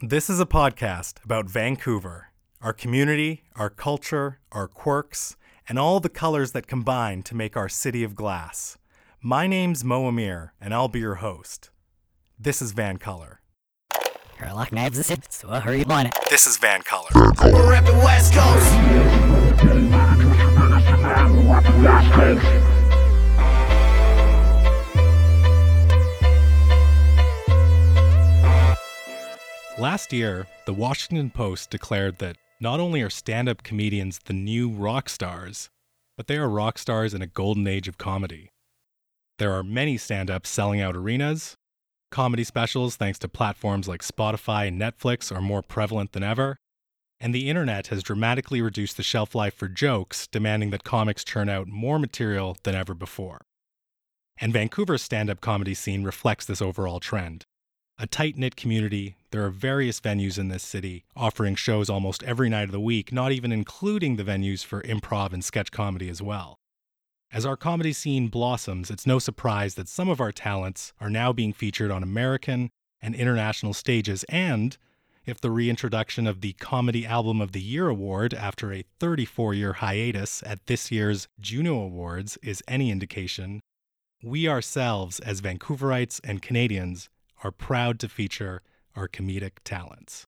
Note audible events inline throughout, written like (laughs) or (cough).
This is a podcast about Vancouver, our community, our culture, our quirks, and all the colors that combine to make our city of glass. My name's Mo Amir, and I'll be your host. This is VANCOLOUR. Sherlock knives the sip, so I hurry on it. This is VANCOLOUR. We're at the West Coast. Last year, the Washington Post declared that not only are stand up comedians the new rock stars, but they are rock stars in a golden age of comedy. There are many stand ups selling out arenas. Comedy specials, thanks to platforms like Spotify and Netflix, are more prevalent than ever. And the internet has dramatically reduced the shelf life for jokes, demanding that comics churn out more material than ever before. And Vancouver's stand up comedy scene reflects this overall trend a tight knit community. There are various venues in this city offering shows almost every night of the week, not even including the venues for improv and sketch comedy as well. As our comedy scene blossoms, it's no surprise that some of our talents are now being featured on American and international stages. And if the reintroduction of the Comedy Album of the Year award after a 34 year hiatus at this year's Juno Awards is any indication, we ourselves, as Vancouverites and Canadians, are proud to feature our comedic talents.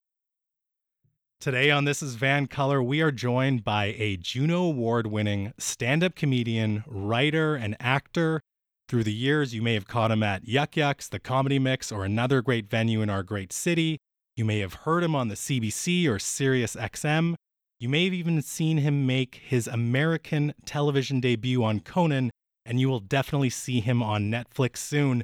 Today on This is VANCOLOUR, we are joined by a Juno Award winning stand up comedian, writer, and actor. Through the years, you may have caught him at Yuk Yuk's, the Comedy Mix, or another great venue in our great city. You may have heard him on the CBC or Sirius XM. You may have even seen him make his American television debut on Conan, and you will definitely see him on Netflix soon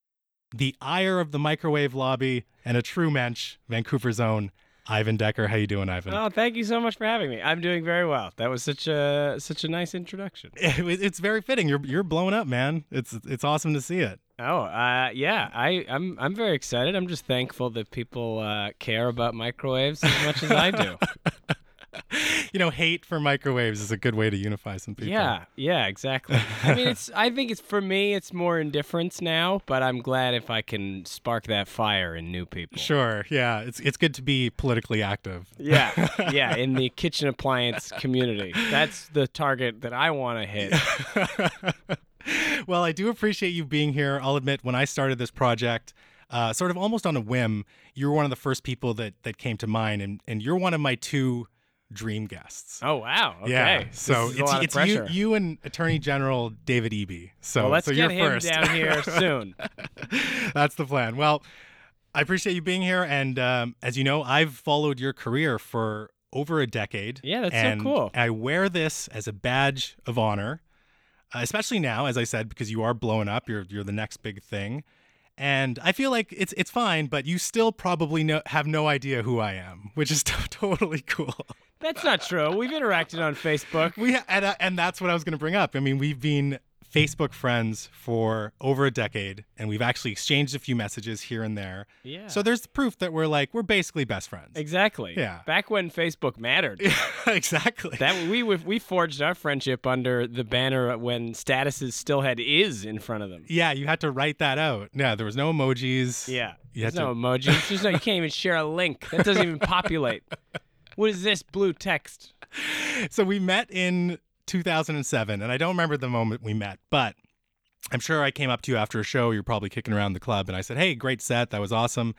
the ire of the microwave lobby and a true mensch, Vancouver's own Ivan Decker. How you doing, Ivan? Oh, thank you so much for having me. I'm doing very well. That was such a such a nice introduction. (laughs) It- it's very fitting. You're you're blowing up, man. It's it's awesome to see it. Oh, uh, yeah. I I'm I'm very excited. I'm just thankful that people uh, care about microwaves as much as I do. (laughs) you know, hate for microwaves is a good way to unify some people. yeah, yeah, exactly. I mean, it's I think it's for me it's more indifference now, but I'm glad if I can spark that fire in new people. Sure. Yeah. It's it's good to be politically active. Yeah, (laughs) yeah, in the kitchen appliance community. That's the target that I want to hit. (laughs) well, I do appreciate you being here. I'll admit, when I started this project, uh, sort of almost on a whim, you were one of the first people that that came to mind, and and you're one of my two dream guests. Oh wow. Okay. Yeah, This so it's, it's you, you and Attorney General David Eby. So, well, let's so get you're him first. down here (laughs) soon. That's the plan. Well, I appreciate you being here, and um, as you know, I've followed your career for over a decade. Yeah, that's so cool. I wear this as a badge of honor, uh, especially now, as I said, because you are blowing up. You're you're the next big thing. And I feel like it's it's fine, but you still probably no, have no idea who I am, which is (laughs) totally cool. That's not true. We've interacted on Facebook. We and, uh, and that's what I was going to bring up. I mean, we've been Facebook friends for over a decade, and we've actually exchanged a few messages here and there. Yeah. So there's proof that we're like we're basically best friends. exactly. Yeah. Back when Facebook mattered. (laughs) exactly. That we we forged our friendship under the banner when statuses still had "is" in front of them. yeah, you had to write that out. Yeah, there was no emojis. Yeah. You There's no to- emojis. There's no. You can't even share a link. That doesn't even populate. (laughs) What is this blue text? So we met in 2007, and I don't remember the moment we met, but I'm sure I came up to you after a show. You're probably kicking around the club, and I said, "Hey, great set. That was awesome."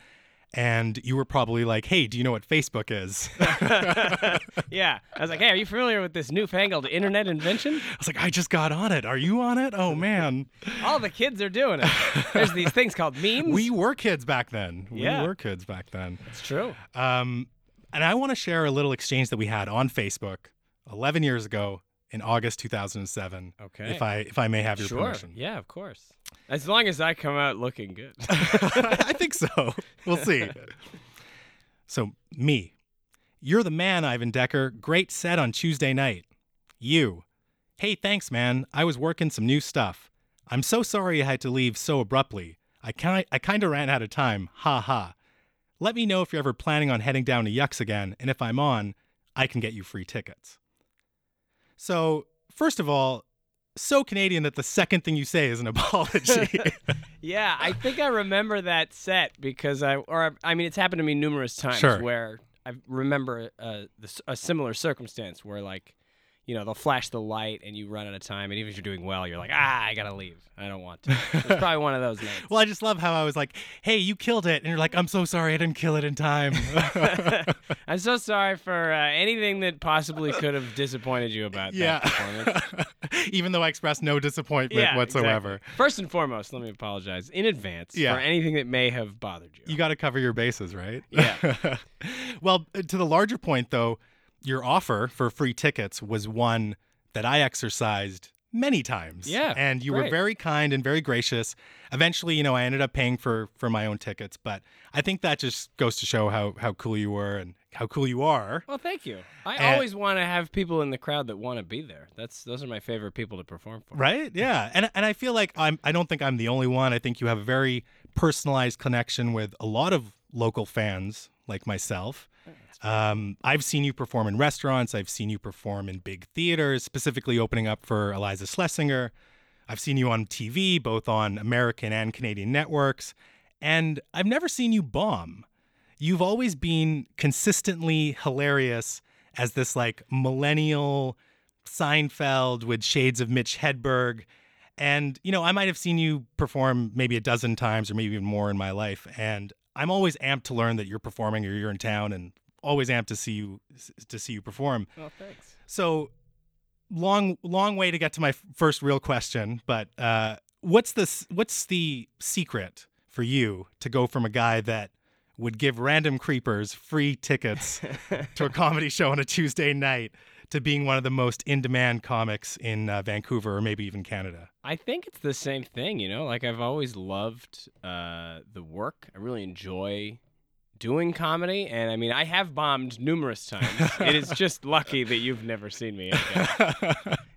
And you were probably like, "Hey, do you know what Facebook is?" (laughs) yeah. I was like, hey, are you familiar with this newfangled internet invention? I was like, I just got on it. Are you on it? Oh man, All the kids are doing it. There's these things called memes. we were kids back then. Yeah. We were kids back then. it's true. Um, and I want to share a little exchange that we had on Facebook 11 years ago in August 2007. Okay. If I if I may have your sure. permission. Yeah, of course. As long as I come out looking good. (laughs) (laughs) I think so. We'll see. So, me. You're the man, Ivan Decker. Great set on Tuesday night. You. Hey, thanks, man. I was working some new stuff. I'm so sorry I had to leave so abruptly. I kind I kind of ran out of time. Ha ha. Let me know if you're ever planning on heading down to Yuk's again, and if I'm on, I can get you free tickets. So, first of all, so Canadian that the second thing you say is an (laughs) apology. (laughs) Yeah, I think I remember that set because I, or I mean, it's happened to me numerous times Sure. where I remember uh, the, a similar circumstance where, like, you know, they'll flash the light and you run out of time, and even if you're doing well, you're like, ah, I gotta leave. I don't want to. It's (laughs) probably one of those nights. well, I just love how I was like, "Hey, you killed it," and you're like, "I'm so sorry, I didn't kill it in time." (laughs) (laughs) I'm so sorry for uh, anything that possibly could have disappointed you about yeah. that performance. Even though I expressed no disappointment Yeah, whatsoever. exactly. First and foremost, let me apologize in advance Yeah. for anything that may have bothered you. You got to cover your bases, right? Yeah. well, uh, to the larger point, though, your offer for free tickets was one that I exercised many times. Yeah, And you were very kind and very gracious. Eventually, you know, I ended up paying for for my own tickets, but I think that just goes to show how how cool you were and how cool you are. Well, thank you. I And- always want to have people in the crowd that want to be there. That's those are my favorite people to perform for. Right? Yeah. And and I feel like I'm I don't think I'm the only one. I think you have a very personalized connection with a lot of local fans like myself. Um, I've seen you perform in restaurants. I've seen you perform in big theaters, specifically opening up for Iliza Shlesinger. I've seen you on TV, both on American and Canadian networks. And I've never seen you bomb. You've always been consistently hilarious as this like millennial Seinfeld with shades of Mitch Hedberg. And, you know, I might have seen you perform maybe a dozen times or maybe even more in my life. And I'm always amped to learn that you're performing or you're in town and always amped to see you to see you perform. Well, thanks. So long long way to get to my first real question, but uh what's the what's the secret for you to go from a guy that would give random creepers free tickets (laughs) to a comedy show on a Tuesday night to being one of the most in-demand comics in uh, Vancouver or maybe even Canada? I think it's the same thing, you know. Like I've always loved uh, the work. I really enjoy doing comedy, and I mean, I have bombed numerous times. it is (laughs) just lucky that you've never seen me. (laughs)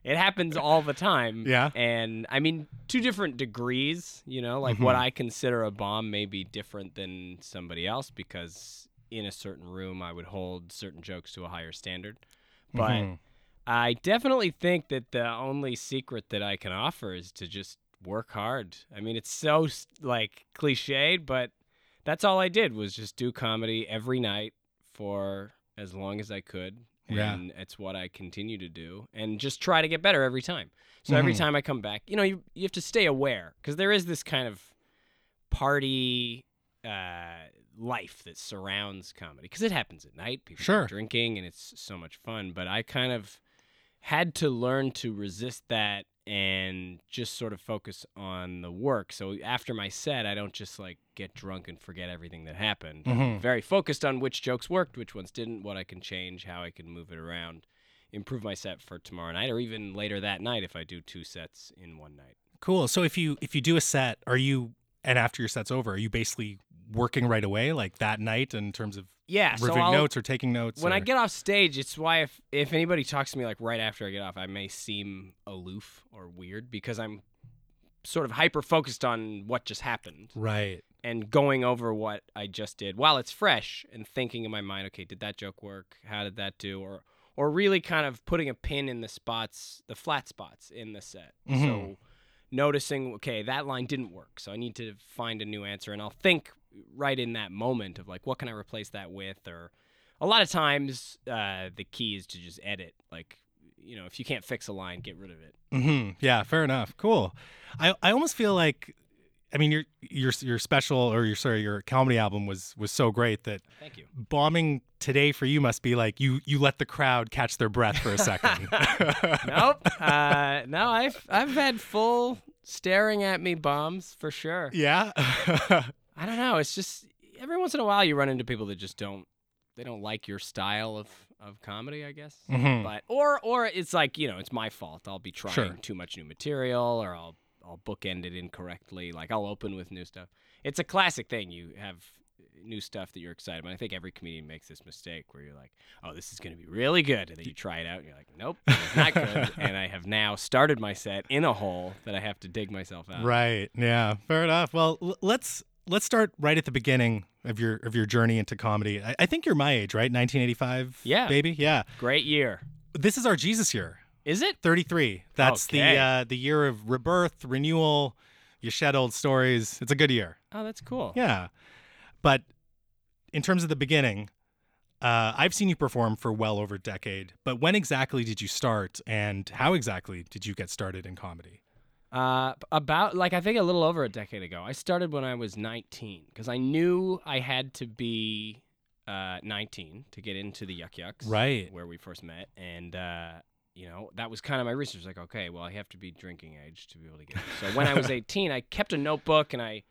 It happens all the time. Yeah. And I mean, two different degrees, you know, like what Mhm. I consider a bomb may be different than somebody else because in a certain room I would hold certain jokes to a higher standard. But Mhm. I definitely think that the only secret that I can offer is to just work hard. I mean, it's so like cliched, but that's all I did was just do comedy every night for as long as I could. Yeah. And it's what I continue to do and just try to get better every time. So every Mhm. time I come back, you know, you, you have to stay aware because there is this kind of party uh, life that surrounds comedy because it happens at night. People Sure. are drinking and it's so much fun. But I kind of had to learn to resist that and just sort of focus on the work. So after my set, I don't just like get drunk and forget everything that happened. I'm Mhm. very focused on which jokes worked, which ones didn't, what I can change, how I can move it around, improve my set for tomorrow night, or even later that night if I do two sets in one night. Cool. So if you if you do a set, are you and after your set's over, are you basically working right away like that night in terms of Yeah, so reviewing I'll- notes or taking notes? when I or- get off stage, it's why if if anybody talks to me like right after I get off, I may seem aloof or weird because I'm sort of hyper focused on what just happened Right. and going over what I just did while it's fresh and thinking in my mind, okay, did that joke work? How did that do? Or or really kind of putting a pin in the spots, the flat spots in the set. So Mhm. Noticing, okay, that line didn't work, so I need to find a new answer, and I'll think right in that moment of like, what can I replace that with? Or a lot of times, uh, the key is to just edit. Like, you know, if you can't fix a line, get rid of it. hmm Yeah, fair enough. Cool. I I almost feel like, I mean, your your your special or your sorry your comedy album was was so great that Thank you. bombing today for you must be like you you let the crowd catch their breath for a second. (laughs) nope. Uh, no, I've I've had full staring at me bombs for sure. yeah. I don't know. It's just every once in a while you run into people that just don't they don't like your style of of comedy, I guess. Mhm. But or or it's like you know it's my fault. I'll be trying Sure. too much new material, or I'll I'll bookend it incorrectly. Like I'll open with new stuff. It's a classic thing. You have new stuff that you're excited about. I think every comedian makes this mistake where you're like, "Oh, this is going to be really good," and then you try it out and you're like, "Nope, it's not good." (laughs) and I have now started my set in a hole that I have to dig myself out. Right. Yeah. Fair enough. Well, l- let's let's start right at the beginning of your of your journey into comedy. I, I think you're my age, right? 1985. Yeah. Baby. Yeah. Great year. This is our Jesus year. Is it? 33. That's Okay. the uh, the year of rebirth, renewal. You shed old stories. It's a good year. Oh, that's cool. Yeah. But in terms of the beginning, uh, I've seen you perform for well over a decade. But when exactly did you start, and how exactly did you get started in comedy? Uh, about like I think a little over a decade ago. I started when I was 19 because I knew I had to be uh, 19 to get into the Yuk Yuk's, Right. Where we first met, and uh, you know that was kind of my research. Like, okay, well, I have to be drinking age to be able to get. In. So when I was (laughs) 18, I kept a notebook and I.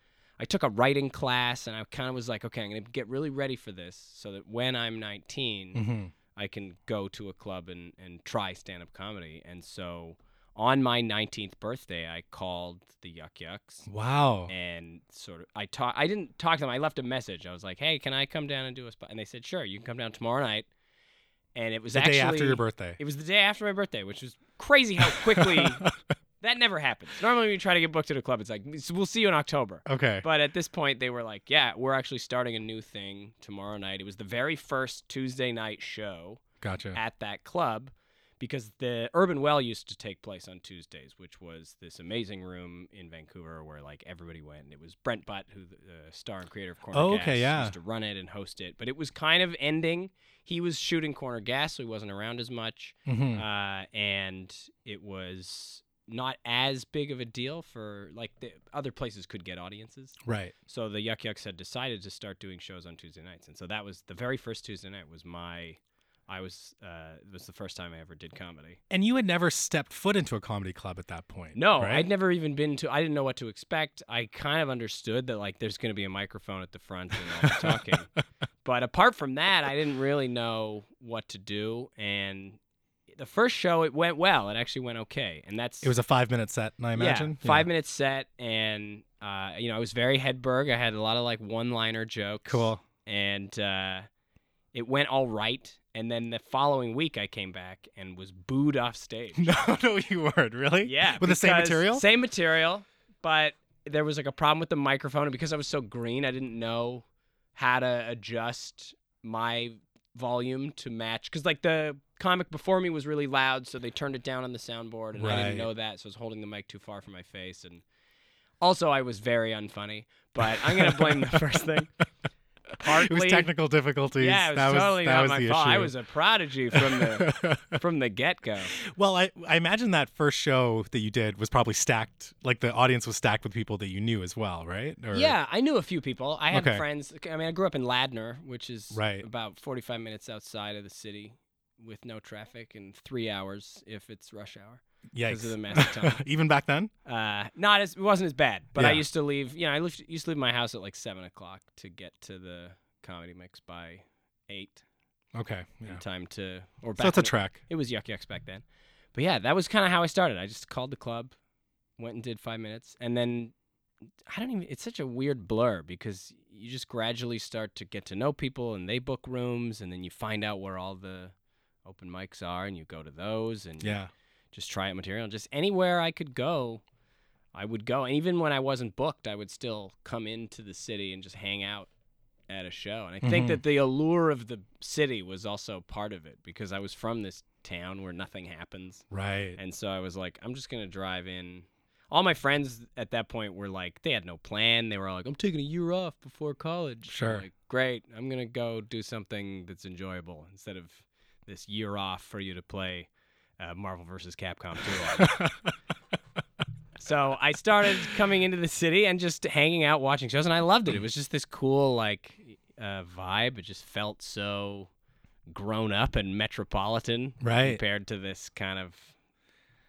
I took a writing class and I kind of was like, okay, I'm going to get really ready for this so that when I'm 19, Mm-hmm. I can go to a club and, and try stand up comedy. And so on my 19th birthday, I called the Yuk Yuk's Wow. and sort of I talk I didn't talk to them. I left a message. I was like, "Hey, can I come down and do a spot?" And they said, "Sure, you can come down tomorrow night." And it was the actually day after your birthday. It was the day after my birthday, which was crazy how quickly (laughs) that never happens. Normally, when you try to get booked at a club, it's like, "So "We'll see you in October." Okay. But at this point, they were like, "Yeah, we're actually starting a new thing tomorrow night." It was the very first Tuesday night show Gotcha. at that club because the Urban Well used to take place on Tuesdays, which was this amazing room in Vancouver where like everybody went. And it was Brent Butt, who the uh, star and creator of Corner Oh, Gas, okay, yeah. used to run it and host it. But it was kind of ending. He was shooting Corner Gas, so he wasn't around as much, Mhm. uh, and it was not as big of a deal for like the other places could get audiences. Right. So the Yuk Yuk's had decided to start doing shows on Tuesday nights, and so that was the very first Tuesday night was my. I was uh, it was the first time I ever did comedy. And you had never stepped foot into a comedy club at that point. No, right? I'd never even been to. I didn't know what to expect. I kind of understood that like there's going to be a microphone at the front and I'll be talking, (laughs) but apart from that, I didn't really know what to do. And the first show it went well. It actually went okay, and that's It was a five minute set, I imagine. Yeah, five minutes set, and uh, you know, I was very Hedberg. I had a lot of like one-liner jokes. Cool. And uh, it went all right. And then the following week, I came back and was booed off stage. (laughs) No, no, you weren't really. yeah, with the same material. Same material, but there was like a problem with the microphone, and because I was so green, I didn't know how to adjust my volume to match. Because like the comic before me was really loud, so they turned it down on the soundboard, and I didn't know that, so I was holding the mic too far from my face, and also I was very unfunny. But I'm gonna blame the first thing. (laughs) Partly, it was technical difficulties. yeah, it was that totally was, that not was my the fault. I was a prodigy from the (laughs) from the get go. well, I, I imagine that first show that you did was probably stacked, like the audience was stacked with people that you knew as well, right? Or, Yeah, I knew a few people. I had Okay. friends. I mean, I grew up in Ladner, which is Right. about 45 minutes outside of the city with no traffic and three hours if it's rush hour. Yikes. of the. (laughs) Even back then? Uh, not as it wasn't as bad, but I used to leave. You know, I lived, used to leave my house at like seven o'clock to get to the comedy mix by eight Okay. Yeah. in time to or So back it's a in the- trek. It was Yuk Yuk's back then. But yeah, that was kind of how I started. I just called the club, went and did five minutes, and then I don't even. It's such a weird blur because you just gradually start to get to know people, and they book rooms, and then you find out where all the open mics are, and you go to those, and you Yeah. Just try out material. Just anywhere I could go, I would go. And even when I wasn't booked, I would still come into the city and just hang out at a show. And I think Mhm. that the allure of the city was also part of it because I was from this town where nothing happens. Right. And so I was like, I'm just going to drive in. All my friends at that point were like, they had no plan. They were all like, I'm taking a year off before college. Sure. like, great. I'm going to go do something that's enjoyable instead of this year off for you to play uh, Marvel vs. Capcom 2. (laughs) so I started coming into the city and just hanging out, watching shows, and I loved it. It was just this cool, like, uh, vibe. It just felt so grown up and metropolitan Right. compared to this kind of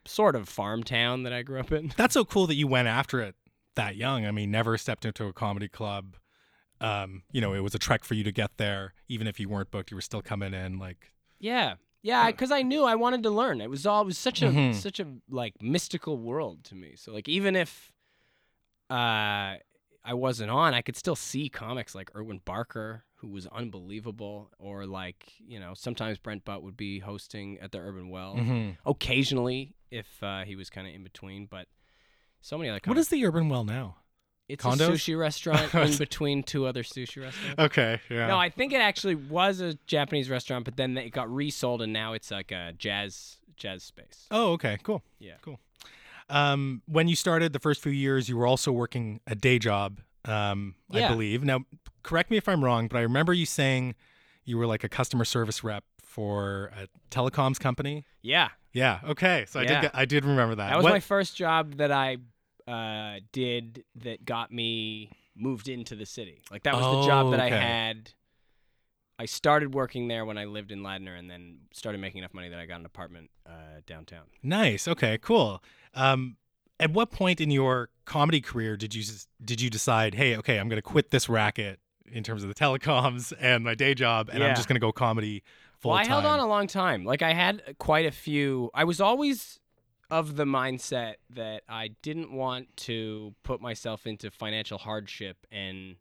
sort of farm town that I grew up in. That's so cool that you went after it that young. I mean, never stepped into a comedy club. Um, you know, it was a trek for you to get there. Even if you weren't booked, you were still coming in. Like, Yeah. Yeah, because I knew I wanted to learn. It was all it was such a Mhm. such a like mystical world to me. So like even if uh I wasn't on, I could still see comics like Erwin Barker, who was unbelievable, or like, you know, sometimes Brent Butt would be hosting at the Urban Well. mhm. Occasionally if uh, he was kind of in between, but so many other what comics. is the Urban Well now? It's condos? a sushi (laughs) restaurant in between two other sushi restaurants. Okay. Yeah. No, I think it actually was a Japanese restaurant, but then it got resold, and now it's like a jazz jazz space. Oh, okay, cool. Yeah. cool. Um, when you started the first few years, you were also working a day job, um, I believe. Now, correct me if I'm wrong, but I remember you saying you were like a customer service rep for a telecoms company. Yeah, Yeah. Okay. So I did. I did remember that. that was What- my first job that I uh, did that got me moved into the city. Like that was the job Oh, that I had. I started working there when I lived in Ladner, and then started making enough money that I got an apartment uh, downtown. Nice. Okay. Cool. Um, at what point in your comedy career did you did you decide, hey, okay, I'm going to quit this racket in terms of the (laughs) telecoms and my day job, and I'm just going to go comedy full time. Well, I held on a long time. Like I had quite a few. I was always of the mindset that I didn't want to put myself into financial hardship and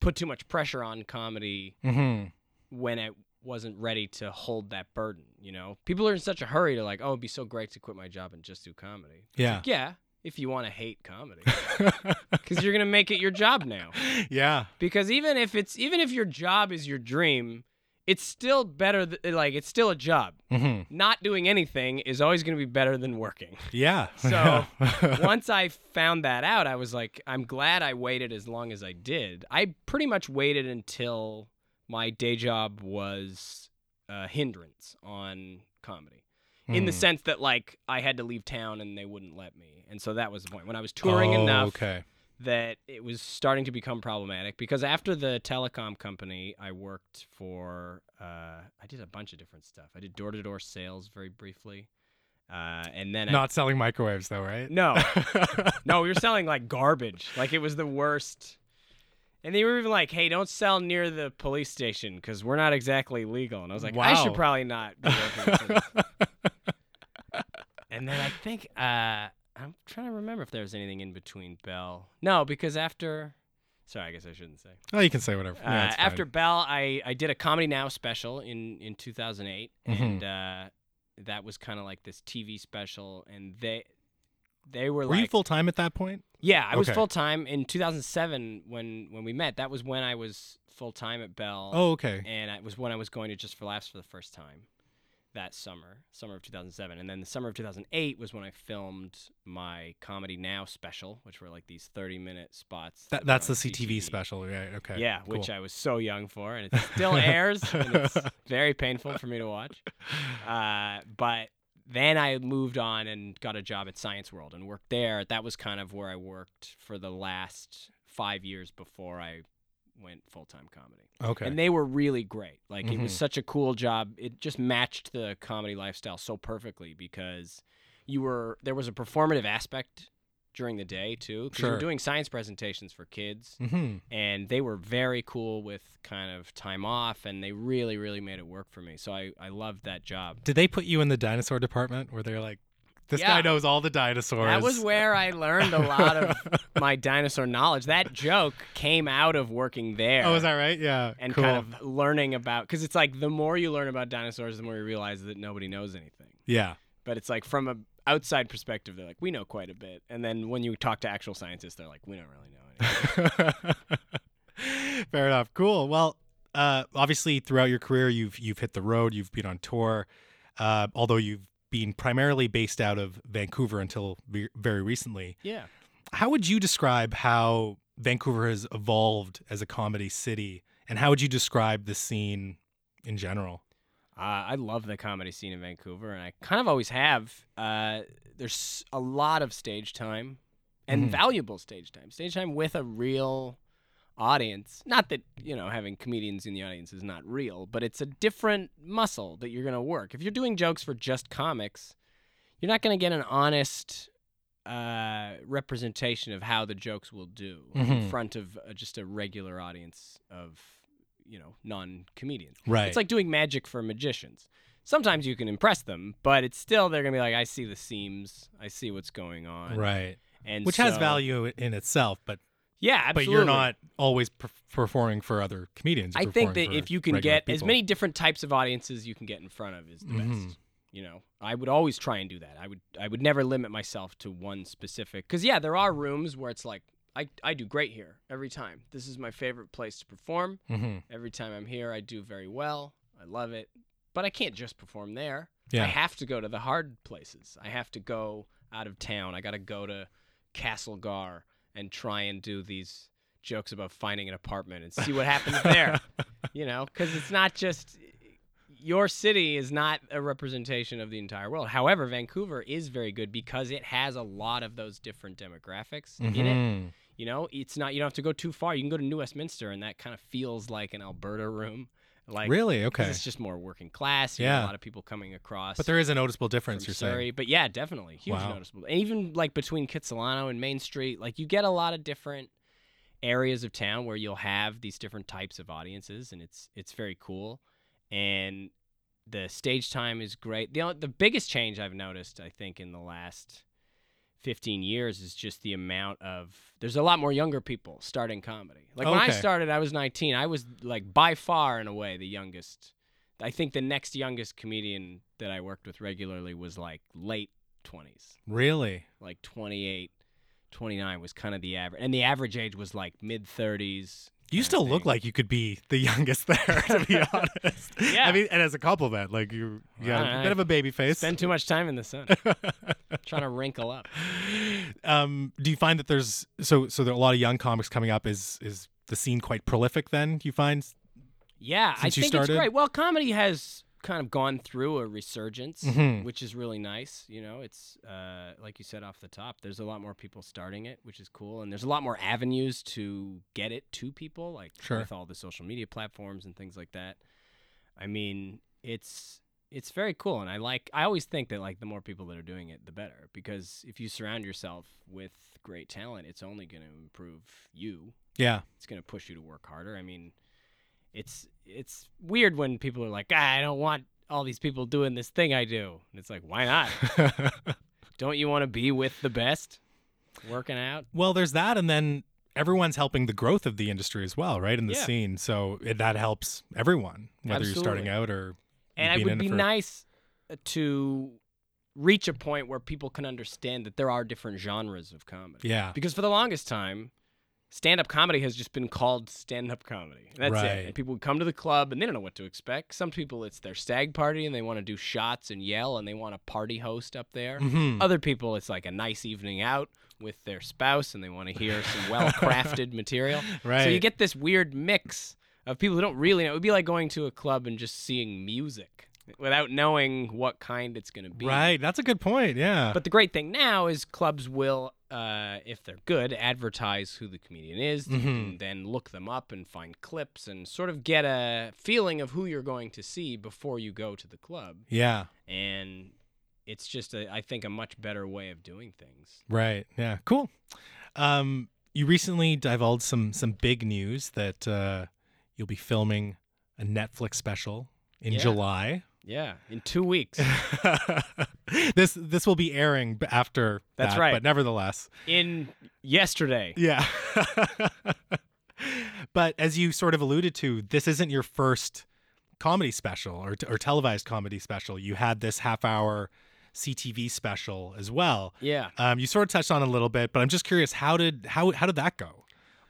put too much pressure on comedy hmm when it wasn't ready to hold that burden. You know, people are in such a hurry to like, oh, it'd be so great to quit my job and just do comedy. Yeah. Like, yeah, if you want to hate comedy, (laughs) because you're gonna make it your job now. yeah. Because even if it's even if your job is your dream, it's still better. Th- like it's still a job. hmm Not doing anything is always going to be better than working. (laughs) Yeah. So, (laughs) (laughs) Once I found that out, I was like, I'm glad I waited as long as I did. I pretty much waited until my day job was a hindrance on comedy. In the Hmm. sense that like I had to leave town and they wouldn't let me. And so that was the point. When I was touring oh, enough Okay. That it was starting to become problematic because after the telecom company, I worked for. Uh, I did a bunch of different stuff. I did door to door sales very briefly, uh, and then I, Not selling microwaves though, right? no, (laughs) no, we were selling like garbage. Like it was the worst. And they were even like, "Hey, don't sell near the police station because we're not exactly legal." And I was like, wow. "I should probably not." Be working for (laughs) this." and then I think uh, I'm trying to remember if there was anything in between Bell. No, because after, sorry, I guess I shouldn't say. oh, you can say whatever. Uh, after. Bell, I, I did a Comedy Now special in, in 2008, Mhm. and uh, that was kind of like this TV special, and they they were, were like, you full time at that point? yeah, I was full time in 2007 when when we met. That was when I was full time at Bell, Oh, okay. and it was when I was going to Just for Laughs for the first time that summer, summer of 2007. And then the summer of 2008 was when I filmed my Comedy Now special, which were like these 30 minute spots. That, that's the CTV special, right? Okay. Yeah, cool. which I was so young for, and it still airs, and it's (laughs) very painful for me to watch. Uh, but then I moved on and got a job at Science World and worked there. That was kind of where I worked for the last five years before I went full time comedy. Okay. And they were really great. Like it was Mhm. such a cool job. It just matched the comedy lifestyle so perfectly because you were there was a performative aspect during the day too. 'cause you Sure. were doing science presentations for kids hmm and they were very cool with kind of time off and they really really made it work for me so i i loved that job Did they put you in the dinosaur department where they're like, this Yeah. guy knows all the dinosaurs? that was where i learned a lot of (laughs) my dinosaur knowledge that joke came out of working there Oh, is that right? Yeah. and cool. kind of learning about because it's like the more you learn about dinosaurs the more you realize that nobody knows anything Yeah. but it's like from a outside perspective they're like we know quite a bit and then when you talk to actual scientists they're like we don't really know anything (laughs) Fair enough. Cool. Well, uh, obviously, throughout your career, you've you've hit the road. You've been on tour. Uh, although you've been primarily based out of Vancouver until ve- very recently. yeah How would you describe how Vancouver has evolved as a comedy city, and how would you describe the scene in general? Uh, I love the comedy scene in Vancouver, and I kind of always have. Uh, there's a lot of stage time and Mhm. valuable stage time. Stage time with a real audience. Not that, you know, having comedians in the audience is not real, but it's a different muscle that you're going to work. If you're doing jokes for just comics, you're not going to get an honest uh, representation of how the jokes will do in Mhm. front of uh, just a regular audience of, you know, non comedians. Right. It's like doing magic for magicians. Sometimes you can impress them, but it's still they're gonna be like, I see the seams, I see what's going on, right, And which has value in itself, but Yeah, absolutely. but you're not always per- performing for other comedians. You're I think that if you can get as many different types of audiences you can get in front of is the Mhm. best. You know, I would always try and do that. I would I would never limit myself to one specific because yeah, there are rooms where it's like I I do great here every time. This is my favorite place to perform. Mhm. Every time I'm here, I do very well. I love it, but I can't just perform there. Yeah. I have to go to the hard places. I have to go out of town. I got to go to Castlegar and try and do these jokes about finding an apartment and see what happens there. (laughs) You know, because it's not just your city is not a representation of the entire world. However, Vancouver is very good because it has a lot of those different demographics in it. Mhm. You know, it's not you don't have to go too far. You can go to New Westminster, and that kind of feels like an Alberta room. Like Really? Okay. it's just more working class. Yeah. a lot of people coming across. But there is a noticeable difference, you're Surrey. saying. But yeah, definitely huge Wow. noticeable. And even like between Kitsilano and Main Street, like you get a lot of different areas of town where you'll have these different types of audiences, and it's it's very cool. And the stage time is great. The only- the biggest change I've noticed, I think, in the last 15 years is just the amount of there's a lot more younger people starting comedy. Like when I started, I was 19. I was like by far in a way the youngest. I think the next youngest comedian that I worked with regularly was like late 20s, Really? like 28, 29 was kind of the average, and the average age was like mid 30s. You still look like you could be the youngest (laughs) there, to be (laughs) honest. Yeah. I mean, and as a compliment, like you, you got a bit of a baby face. Spend too much time in the sun, (laughs) trying to wrinkle up. um, do you find that there's so so there are a lot of young comics coming up? Is is the scene quite prolific? Then you find Yeah, I think started? it's great. Well, comedy has kind of gone through a resurgence, Mhm. which is really nice. You know, it's uh, like you said off the top. There's a lot more people starting it, which is cool, and there's a lot more avenues to get it to people, like Sure. with all the social media platforms and things like that. I mean, it's it's very cool, and I like. I always think that like the more people that are doing it, the better, because if you surround yourself with great talent, it's only going to improve you yeah, it's going to push you to work harder. I mean, it's it's weird when people are like, ah, I don't want all these people doing this thing I do. And it's like, why not? (laughs) don't you want to be with the best, working out? well, there's that, and then everyone's helping the growth of the industry as well, right? In the Yeah. scene, so it, that helps everyone, whether you're starting out or And it would be for- nice to reach a point where people can understand that there are different genres of comedy. yeah, Because for the longest time, stand up comedy has just been called stand up comedy. That's Right. it. And people come to the club and they don't know what to expect. Some people, it's their stag party and they want to do shots and yell and they want a party host up there. Mhm. Other people, it's like a nice evening out with their spouse and they want to hear some (laughs) well crafted material. right. So you get this weird mix of people who don't really know. It would be like going to a club and just seeing music without knowing what kind it's going to be. right. That's a good point. Yeah, But the great thing now is clubs will, uh, if they're good, advertise who the comedian is, you Mhm. can then look them up and find clips and sort of get a feeling of who you're going to see before you go to the club. yeah, And it's just, a, I think, a much better way of doing things. right. Yeah, cool. Um, you recently divulged some some big news that uh, you'll be filming a Netflix special in Yeah. July. Yeah, in two weeks. (laughs) this this will be airing after That's that, right. but nevertheless in yesterday. yeah (laughs) but as you sort of alluded to this isn't your first comedy special or, or televised comedy special you had this half hour ctv special as well Yeah. um, you sort of touched on it a little bit but i'm just curious how did how, how did that go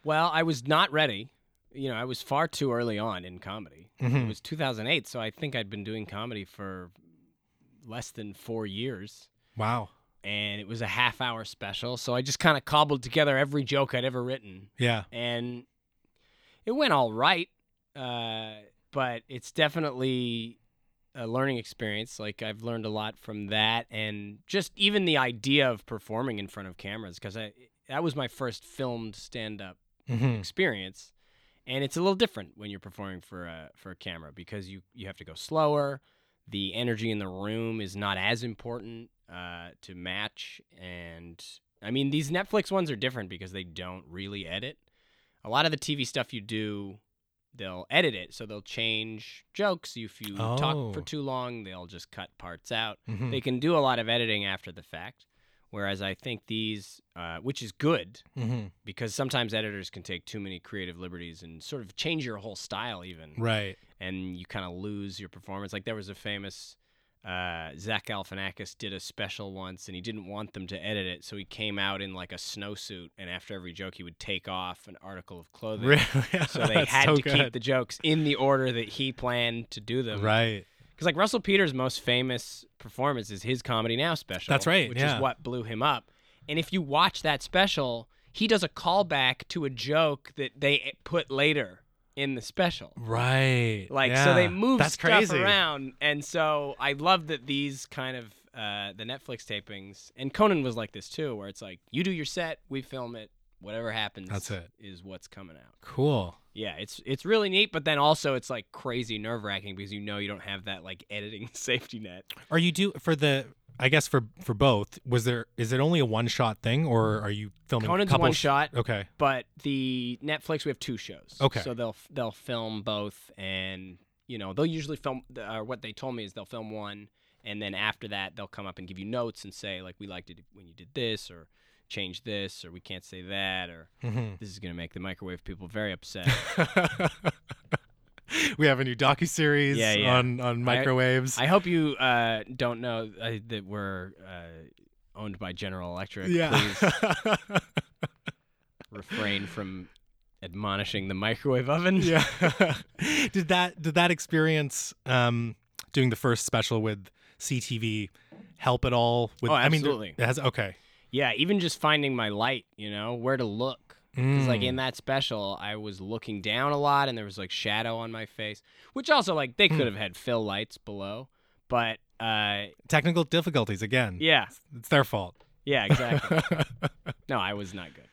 Well, I was not ready. You know, I was far too early on in comedy. It Mhm. was 2008, so I think I'd been doing comedy for less than four years. wow and it was a half hour special. So I just kind of cobbled together every joke I'd ever written, yeah and it went all right. Uh, but it's definitely a learning experience. Like I've learned a lot from that, and just even the idea of performing in front of cameras because I that was my first filmed stand up hmm experience and it's a little different when you're performing for a for a camera because you you have to go slower. The energy in the room is not as important uh, to match. And i mean these netflix ones are different because they don't really edit. A lot of the tv stuff you do they'll edit it. So they'll change jokes. If you talk for Oh. too long they'll just cut parts out. Mhm. they can do a lot of editing after the fact whereas i think these uh, which is good Mhm. because sometimes editors can take too many creative liberties and sort of change your whole style even. Right. And you kind of lose your performance. Like there was a famous uh, Zach Galifianakis did a special once and he didn't want them to edit it so he came out in like a snowsuit and after every joke he would take off an article of clothing (laughs) really? so (laughs) they had so to keep the jokes in the order that he planned to do them. Right Because like Russell Peters' most famous performance is his Comedy Now special. That's right, Which yeah. is what blew him up. And if you watch that special, he does a callback to a joke that they put later in the special. Right. Like so they yeah. move That's stuff crazy. around, and so I love that these kind of uh, the Netflix tapings and Conan was like this too, where it's like you do your set, we film it, whatever happens. That's it. Is what's coming out. Cool. Yeah, it's it's really neat, but then also it's like crazy nerve wracking because you know you don't have that like editing (laughs) safety net. Are you do for the? I guess for for both. Was there? Is it only a one shot thing, or are you filming? Conan's couple one sh- shot, Okay. but the Netflix we have two shows. Okay. so they'll they'll film both, and you know they'll usually film. Or what they told me is they'll film one, and then after that they'll come up and give you notes and say like we liked it when you did this or change this or we can't say that or hmm this is gonna make the microwave people very upset. (laughs) we have a new docu series Yeah, yeah. on on microwaves. I hope you uh, don't know uh, that we're uh, owned by General Electric. yeah. Please (laughs) refrain from admonishing the microwave oven. yeah. (laughs) did that did that experience um doing the first special with CTV help at all with Oh, I mean it has okay. Yeah, even just finding my light, you know, where to look. Because like Mm. in that special, I was looking down a lot, and there was like shadow on my face, which also like they Hmm. could have had fill lights below, but uh, technical difficulties again. yeah, It's their fault. yeah, exactly. (laughs) no, I was not good.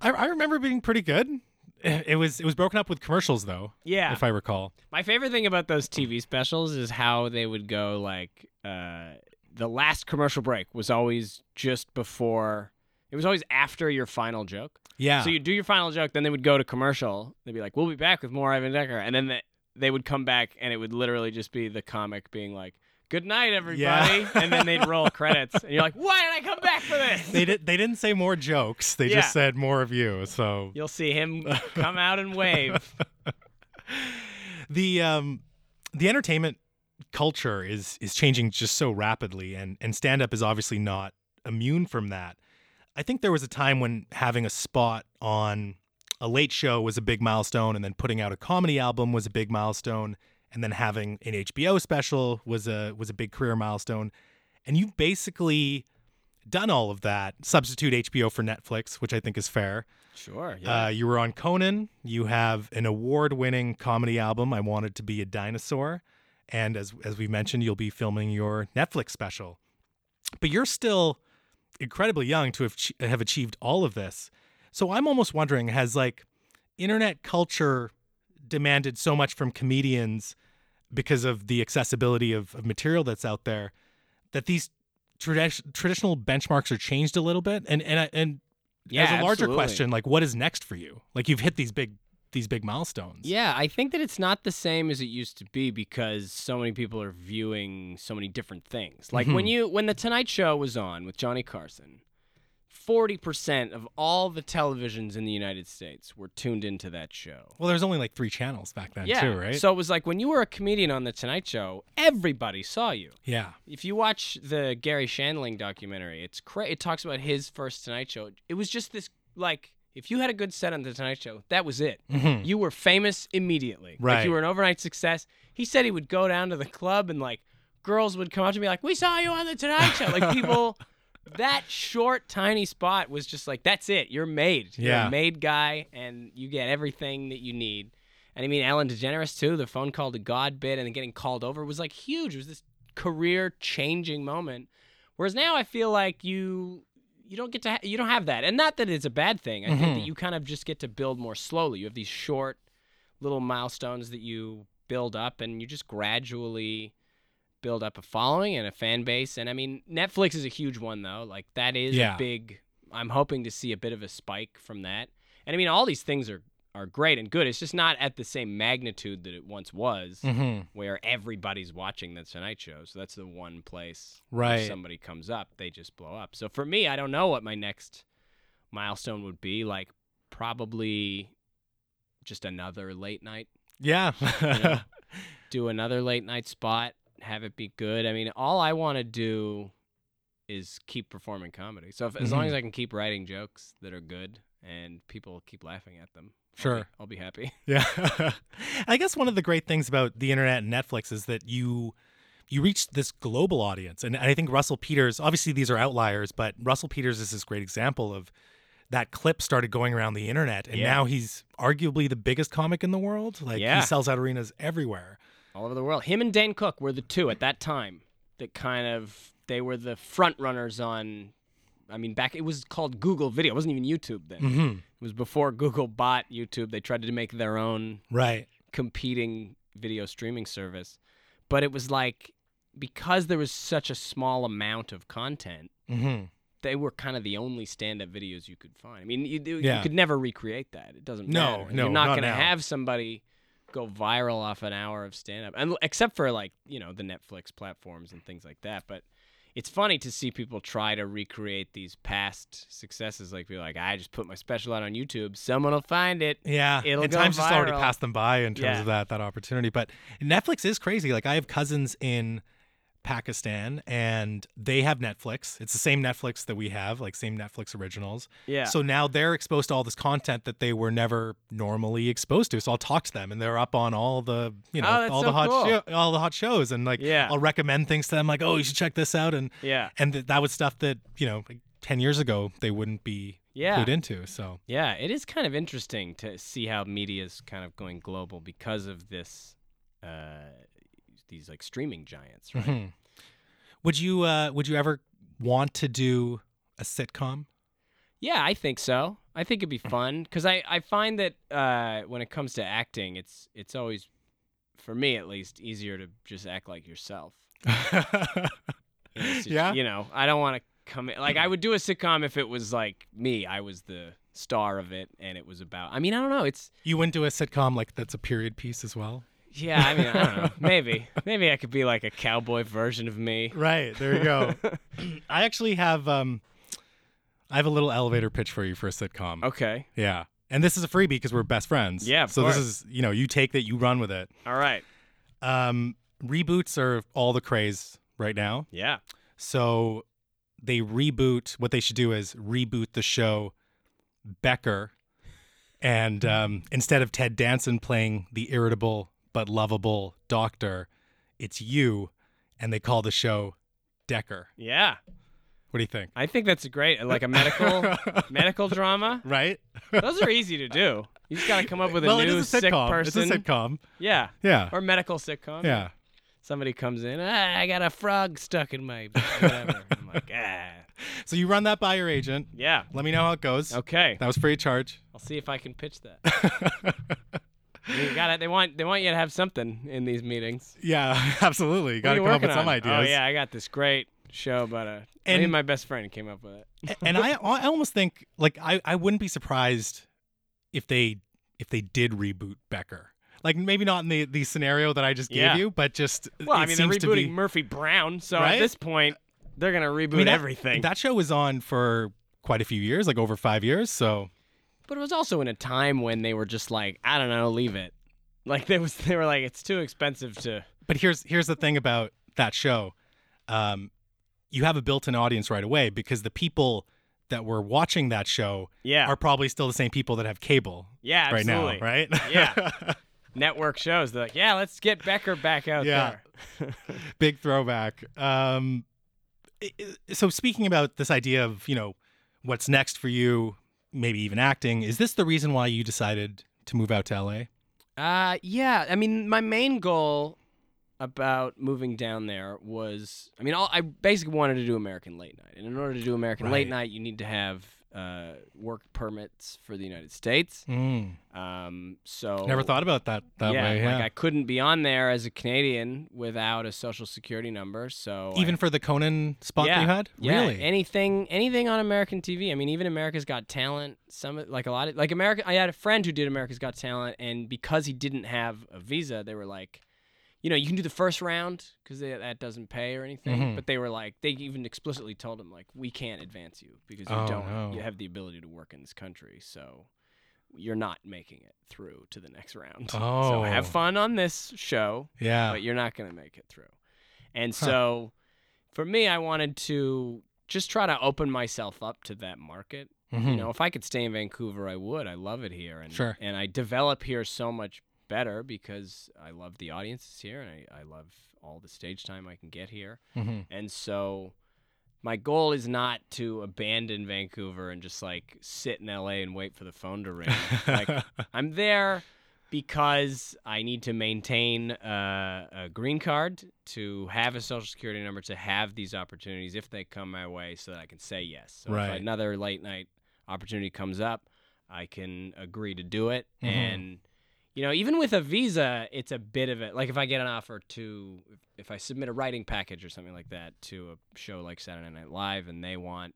I, I remember being pretty good. It was it was broken up with commercials though, Yeah, if I recall. My favorite thing about those TV specials is how they would go like uh, the last commercial break was always just before. It was always after your final joke. Yeah. So you do your final joke, then they would go to commercial. They'd be like, "We'll be back with more Ivan Decker," and then the, they would come back, and it would literally just be the comic being like, "Good night, everybody," Yeah. and then they'd roll credits, and you're like, "Why did I come back for this?" they did they didn't say more jokes. They Yeah. just said more of you. So You'll see him (laughs) come out and wave. (laughs) the um the entertainment culture is is changing just so rapidly and and stand up is obviously not immune from that. I think there was a time when having a spot on a late show was a big milestone and then putting out a comedy album was a big milestone and then having an HBO special was a was a big career milestone and you've basically done all of that substitute HBO for Netflix which I think is fair Sure. Yeah. uh, you were on Conan. You have an award-winning comedy album. I wanted to be a dinosaur, and as as we mentioned, you'll be filming your Netflix special. But you're still incredibly young to have have achieved all of this. So I'm almost wondering, has like internet culture demanded so much from comedians because of the accessibility of, of material that's out there that these tradi- traditional benchmarks are changed a little bit? And and I- and yeah. as a larger absolutely. question, like what is next for you? Like you've hit these big these big milestones. Yeah, I think that it's not the same as it used to be because so many people are viewing so many different things. Like when Mhm. you when the Tonight Show was on with Johnny Carson, 40% of all the televisions in the United States were tuned into that show. Well, there's only like three channels back then yeah. too, right? So it was like when you were a comedian on the Tonight Show, everybody saw you. yeah. If you watch the Garry Shandling documentary, it's cra- it talks about his first Tonight Show. It was just this like if you had a good set on the Tonight Show, that was it. Mhm. You were famous immediately. Like Right. you were an overnight success. He said he would go down to the club and like girls would come up to me like, "We saw you on the Tonight Show." Like people (laughs) that short tiny spot was just like that's it. You're made. You're Yeah. a made guy and you get everything that you need. And I mean Ellen DeGeneres too, the phone call to God bit and then getting called over was like huge. It was this career changing moment. Whereas now I feel like you you don't get to ha- you don't have that. And not that it's a bad thing. I think Mhm. that you kind of just get to build more slowly. You have these short little milestones that you build up and you just gradually build up a following and a fan base. And I mean, Netflix is a huge one though. Like that is Yeah. a big I'm hoping to see a bit of a spike from that. And I mean, all these things are are great and good. It's just not at the same magnitude that it once was Mhm. where everybody's watching the Tonight Show. So that's the one place where Right. somebody comes up, they just blow up. So for me, I don't know what my next milestone would be. Like probably just another late night. Yeah. know? (laughs) Do another late night spot, have it be good. I mean, all I want to do is keep performing comedy. So if, as long Mhm. as I can keep writing jokes that are good and people keep laughing at them, Sure. I'll be happy. (laughs) Yeah. (laughs) I guess one of the great things about the internet and Netflix is that you you reach this global audience. And I think Russell Peters, obviously these are outliers, but Russell Peters is this great example of that clip started going around the internet and Yeah. now he's arguably the biggest comic in the world. Like Yeah. he sells out arenas everywhere. all over the world. Him and Dane Cook were the two at that time that kind of they were the front runners on. I mean, back it was called Google Video. It wasn't even YouTube then. Mhm. It was before Google bought YouTube. They tried to make their own Right. competing video streaming service, but it was like because there was such a small amount of content. Mhm. They were kind of the only stand-up videos you could find. I mean, you, you Yeah. could never recreate that. It doesn't No, matter. no, You're not not going to have somebody go viral off an hour of stand-up, and except for like you know the Netflix platforms and things like that. But it's funny to see people try to recreate these past successes. Like be like, I just put my special out on YouTube. Someone will find it. Yeah, It'll and go time's just already passed them by in terms Yeah. of that that opportunity. But Netflix is crazy. Like I have cousins in Pakistan, and they have Netflix. It's the same Netflix that we have, like same Netflix originals. Yeah. So now they're exposed to all this content that they were never normally exposed to. So I'll talk to them, and they're up on all the you know Oh, all so the hot cool. sho- all the hot shows, and like Yeah. I'll recommend things to them, like oh you should check this out, and yeah. and th- that was stuff that you know like ten years ago they wouldn't be Yeah. clued into. So Yeah, it is kind of interesting to see how media is kind of going global because of this, uh, these like streaming giants, right? Mhm. Would you uh would you ever want to do a sitcom? Yeah, I think so. I think it'd be fun because I, I find that uh, when it comes to acting, it's it's always, for me at least, easier to just act like yourself. (laughs) situ- yeah. You know, I don't want to come in, like I would do a sitcom if it was like me, I was the star of it, and it was about. I mean, I don't know. It's You wouldn't do a sitcom like that's a period piece as well? Yeah. I mean, I don't know. Maybe maybe I could be like a cowboy version of me. Right, there you go. (laughs) (clears throat) I actually have um I have a little elevator pitch for you for a sitcom. Okay. Yeah. And this is a freebie because we're best friends. Yeah, of so course. this is, you know, you take that, you run with it. All right. Um reboots are all the craze right now. Yeah. So they reboot. What they should do is reboot the show Becker, and um, instead of Ted Danson playing the irritable but lovable doctor, it's you, and they call the show Decker. Yeah. What do you think? I think that's a great, like a medical (laughs) medical drama. right? Those are easy to do. You just got to come up with a well, new it is a sick sitcom. person. It's a sitcom. Yeah. Yeah. Or medical sitcom. Yeah. Somebody comes in, ah, I got a frog stuck in my whatever. I'm like, (laughs) ah. So you run that by your agent. Yeah. Let me know how it goes. Okay. That was free of charge. I'll see if I can pitch that. (laughs) you got it. They want they want you to have something in these meetings. yeah, (laughs) absolutely. You got to come up with some oh, ideas. Oh yeah, I got this great show about a. And- And my best friend came up with it. and I (laughs) I almost think like I I wouldn't be surprised if they if they did reboot Becker. Like maybe not in the the scenario that I just gave Yeah. you, but just Well, I mean, they're rebooting be, Murphy Brown, so Right? at this point, they're gonna reboot I mean, everything. That show was on for quite a few years, like over 5 years, so But it was also in a time when they were just like, I don't know, leave it. Like they was, they were like, it's too expensive to. but here's here's the thing about that show. Um you have a built-in audience right away because the people that were watching that show Yeah, are probably still the same people that have cable yeah, right absolutely. now, right? Yeah. (laughs) Network shows. They're like, yeah, let's get Becker back out Yeah. there. (laughs) big throwback. Um, so speaking about this idea of you know what's next for you, maybe even acting, is this the reason why you decided to move out to LA? Uh, yeah. I mean, my main goal about moving down there was, I mean, all, I basically wanted to do American Late Night, and in order to do American Late Night, you need to have uh, work permits for the United States. Mm, Um, so never thought about that that yeah, way. Yeah, like I couldn't be on there as a Canadian without a social security number. So I- even for the Conan spot yeah, you had, yeah, really? anything, anything on American TV. I mean, even America's Got Talent. Some like a lot of like America. I had a friend who did America's Got Talent, and because he didn't have a visa, they were like, you know, you can do the first round because that doesn't pay or anything. Mhm. But they were like, they even explicitly told him like, we can't advance you because you Oh, don't no. you have the ability to work in this country. So you're not making it through to the next round. (laughs) Oh. So Oh. have fun on this show yeah, but you're not going to make it through. And Huh. so for me, I wanted to just try to open myself up to that market Mhm. You know, if I could stay in Vancouver, I would. I love it here, and Sure. and I develop here so much better because I love the audiences here, and I, I love all the stage time I can get here. hmm And so my goal is not to abandon Vancouver and just like sit in LA and wait for the phone to ring. like (laughs) I'm there because I need to maintain uh, a green card, to have a social security number, to have these opportunities if they come my way, so that I can say yes. So Right. if another late night opportunity comes up, I can agree to do it. Mhm. And you know, even with a visa, it's a bit of it. Like if I get an offer to, if I submit a writing package or something like that to a show like Saturday Night Live, and they want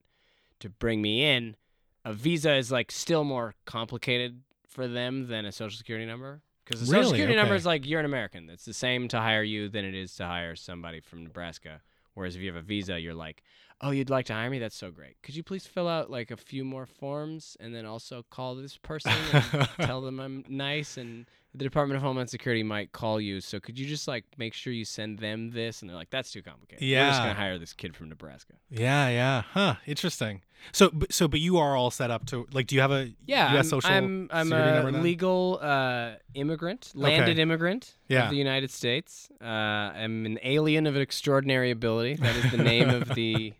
to bring me in, a visa is like still more complicated for them than a social security number. Because a social Really? security number Okay. is like you're an American. It's the same to hire you than it is to hire somebody from Nebraska. Whereas if you have a visa, you're like, oh, you'd like to hire me? That's so great. Could you please fill out like a few more forms and then also call this person and (laughs) tell them I'm nice and the Department of Homeland Security might call you. So could you just like make sure you send them this? And they're like, that's too complicated. Yeah, We're just gonna hire this kid from Nebraska. Yeah, yeah. Huh. Interesting. So, b- so, but you are all set up to like. Do you have a Yeah, U.S. I'm, social I'm, I'm a legal uh, immigrant, landed immigrant Yeah. of the United States. Uh, I'm an alien of extraordinary ability. That is the name of the (laughs)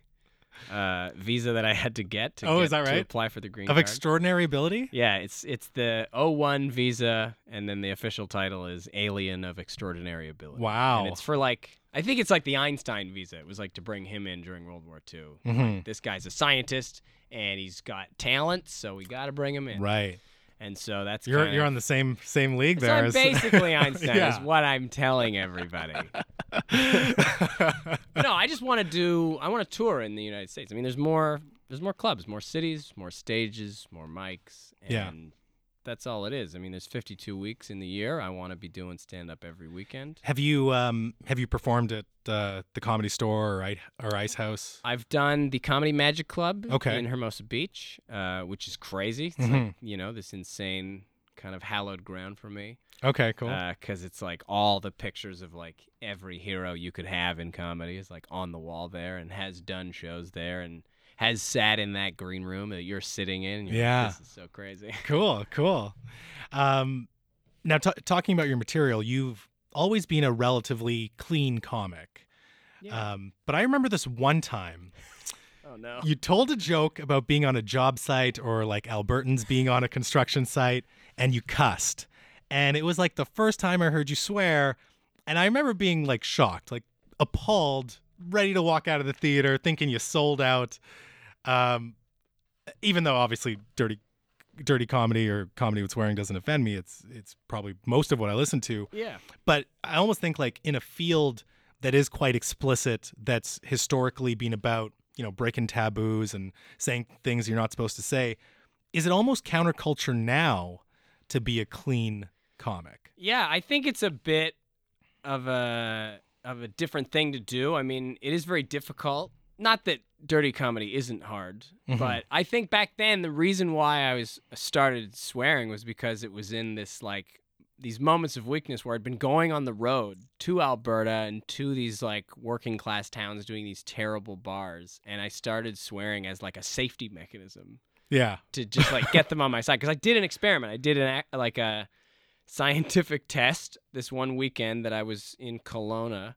uh, visa that I had to get to, Oh, get is that right? to apply for the green of card. extraordinary ability? yeah, it's it's the 01 visa, and then the official title is alien of extraordinary ability. Wow. And it's for like, I think it's like the Einstein visa. It was like to bring him in during World War II. Mhm. This guy's a scientist and he's got talent, so we got to bring him in. Right. And so that's You're kind you're on the same same league so there. I'm as- basically (laughs) Einstein. Is what I'm telling everybody. (laughs) no, I just want to do. I want to tour in the United States. I mean, there's more. There's more clubs, more cities, more stages, more mics, and Yeah. That's all it is. I mean, there's 52 weeks in the year. I want to be doing stand up every weekend. have you um have you performed at uh, the Comedy Store or, I- or Ice House? I've done the Comedy Magic Club Okay. in Hermosa Beach, uh, which is crazy. It's like you know this insane kind of hallowed ground for me. Okay, cool. because it's like all the pictures of like every hero you could have in comedy is like on the wall there and has done shows there and has sat in that green room that you're sitting in. you're like, Yeah. this is so crazy. (laughs) cool, cool. Um, now t- talking about your material, you've always been a relatively clean comic. Yeah. Um, but I remember this one time (laughs) oh no. you told a joke about being on a job site or like Albertans being on a construction site and you cussed. And it was like the first time I heard you swear. And I remember being like shocked, like appalled, ready to walk out of the theater, thinking you sold out. Um, even though obviously dirty, dirty comedy or comedy with swearing doesn't offend me, it's it's probably most of what I listen to Yeah. but I almost think like in a field that is quite explicit, that's historically been about you know breaking taboos and saying things you're not supposed to say, is it almost counterculture now to be a clean comic? Yeah, I think it's a bit of a of a different thing to do. I mean, it is very difficult. Not that dirty comedy isn't hard, Mhm. but I think back then the reason why I was started swearing was because it was in this like these moments of weakness where I'd been going on the road to Alberta and to these like working class towns doing these terrible bars and I started swearing as like a safety mechanism Yeah. to just like get them on my side because I did an experiment. I did an like a scientific test this one weekend that I was in Kelowna,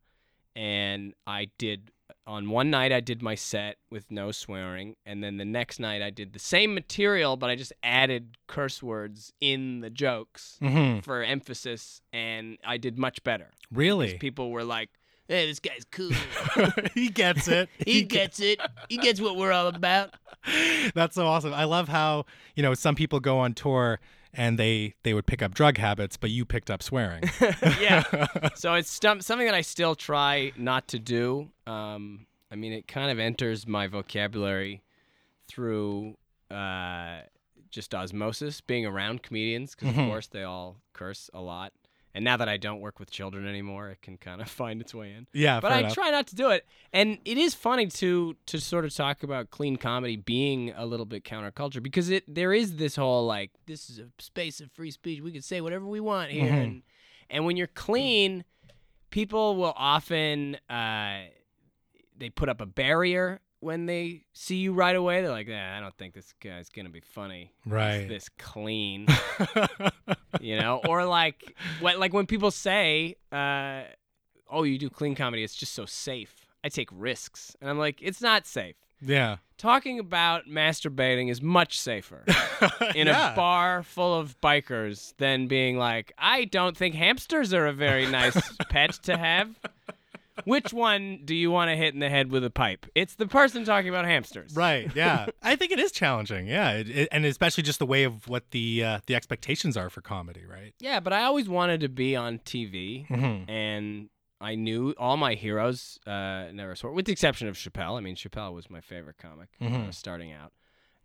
and I did on one night I did my set with no swearing, and then the next night I did the same material, but I just added curse words in the jokes hmm for emphasis, and I did much better. Really? People were like, "Hey, this guy's cool. (laughs) he gets it. (laughs) he gets it. He gets what we're all about." (laughs) That's so awesome. I love how you know some people go on tour and they they would pick up drug habits, but you picked up swearing. (laughs) yeah. (laughs) So it's stum- something that I still try not to do. Um, I mean, it kind of enters my vocabulary through uh, just osmosis, being around comedians, because Mhm. of course they all curse a lot. And now that I don't work with children anymore, it can kind of (laughs) find its way in. yeah, But I enough. try not to do it. And it is funny to to sort of talk about clean comedy being a little bit counterculture because it there is this whole like this is a space of free speech. We can say whatever we want here. Mhm. And and when you're clean, people will often uh, they put up a barrier when they see you right away, they're like, "Nah, I don't think this guy's gonna be funny. He's Right. this clean, (laughs) you know." Or like, what, like when people say, uh, "Oh, you do clean comedy. It's just so safe. I take risks," and I'm like, "It's not safe." yeah. Talking about masturbating is much safer (laughs) in Yeah. a bar full of bikers than being like, I don't think hamsters are a very nice (laughs) pet to have. Which one do you want to hit in the head with a pipe? It's the person talking about hamsters. Right. Yeah. (laughs) I think it is challenging. Yeah, it, it- and especially just the way of what the uh, the expectations are for comedy, right? Yeah, but I always wanted to be on TV, Mm-hmm. and I knew all my heroes uh, never swore, with the exception of Chappelle. I mean, Chappelle was my favorite comic I Mhm. was starting out.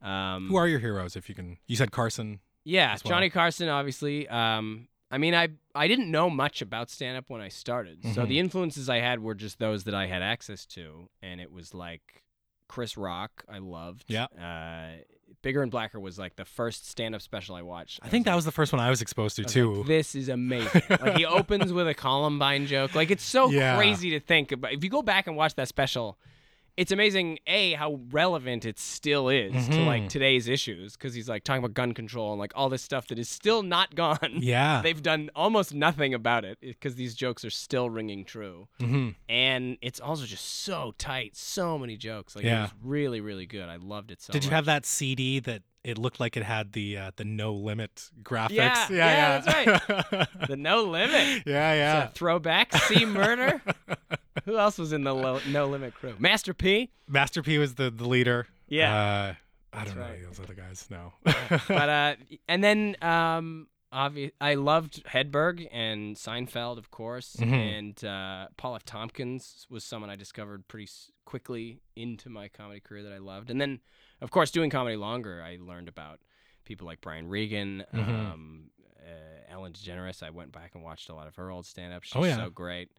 Um, Who are your heroes? If you can, you said Carson. Yeah, well. Johnny Carson, obviously. Um, I mean, I I didn't know much about stand up when I started, so Mhm. the influences I had were just those that I had access to, and it was like Chris Rock, I loved. Yeah. Uh, Bigger and Blacker was like the first stand up special I watched. I think that was the first one I was exposed to was too. like, this is amazing. like he opens with a Columbine joke. Like it's so (laughs) Yeah. crazy to think about. If you go back and watch that special, it's amazing. A how relevant it still is to like today's issues because he's like talking about gun control and like all this stuff that is still not gone. (laughs) yeah. They've done almost nothing about it because these jokes are still ringing true, hmm and it's also just so tight. So many jokes. Like it Yeah. was really, really good. I loved it so. Did you have that CD that it looked like it had the uh, the no limit graphics? Yeah, yeah, yeah, yeah. (laughs) the No Limit? yeah, yeah. Throwback. See murder. (laughs) Who else was in the lo- No Limit crew? Master P. Master P was the the leader. Yeah. Uh, I don't know right. those other guys. No. (laughs) but uh, and then um, obvi- I loved Hedberg and Seinfeld, of course, Mhm. and uh, Paul F. Tompkins was someone I discovered pretty quickly into my comedy career that I loved, and then of course doing comedy longer, I learned about people like Brian Regan. Mhm. Um, uh, Ellen DeGeneres, I went back and watched a lot of her old stand-up. She's Oh, yeah. so great.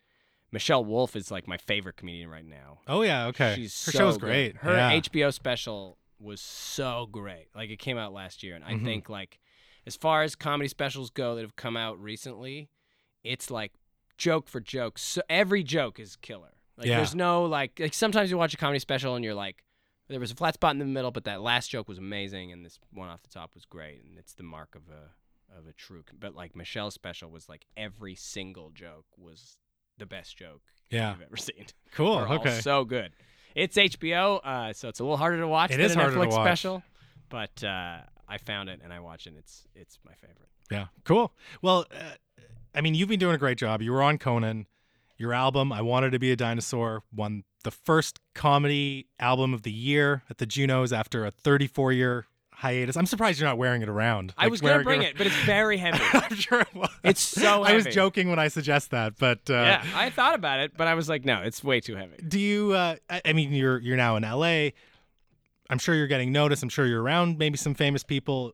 Michelle Wolf is like my favorite comedian right now. oh yeah. Okay. She's Her so show's good. great. Her yeah. HBO special was so great. Like it came out last year, and I Mhm. think like as far as comedy specials go that have come out recently, it's like joke for joke. So every joke is killer. Like Yeah. there's no like like sometimes you watch a comedy special and you're like. There was a flat spot in the middle, but that last joke was amazing, and this one off the top was great, and it's the mark of a of a true. But like Michelle's special was like every single joke was the best joke Yeah. I've ever seen. (laughs) Cool. They're Okay. so good. It's HBO, uh, so it's a little harder to watch It than is a harder to watch. special. But uh, I found it and I watch it. And it's it's my favorite. Yeah. Cool. Well, uh, I mean, you've been doing a great job. You were on Conan. Your album, I Wanted to Be a Dinosaur, won the first comedy album of the year at the Junos after a 34 year hiatus. I'm surprised you're not wearing it around. I Like, was gonna bring it, but it's very heavy. (laughs) I'm sure it was. It's so Heavy. I was joking when I suggest that, but uh, yeah, I thought about it, but I was like, no, it's way too heavy. do you? Uh, I, I mean, you're you're now in LA. I'm sure you're getting noticed. I'm sure you're around maybe some famous people.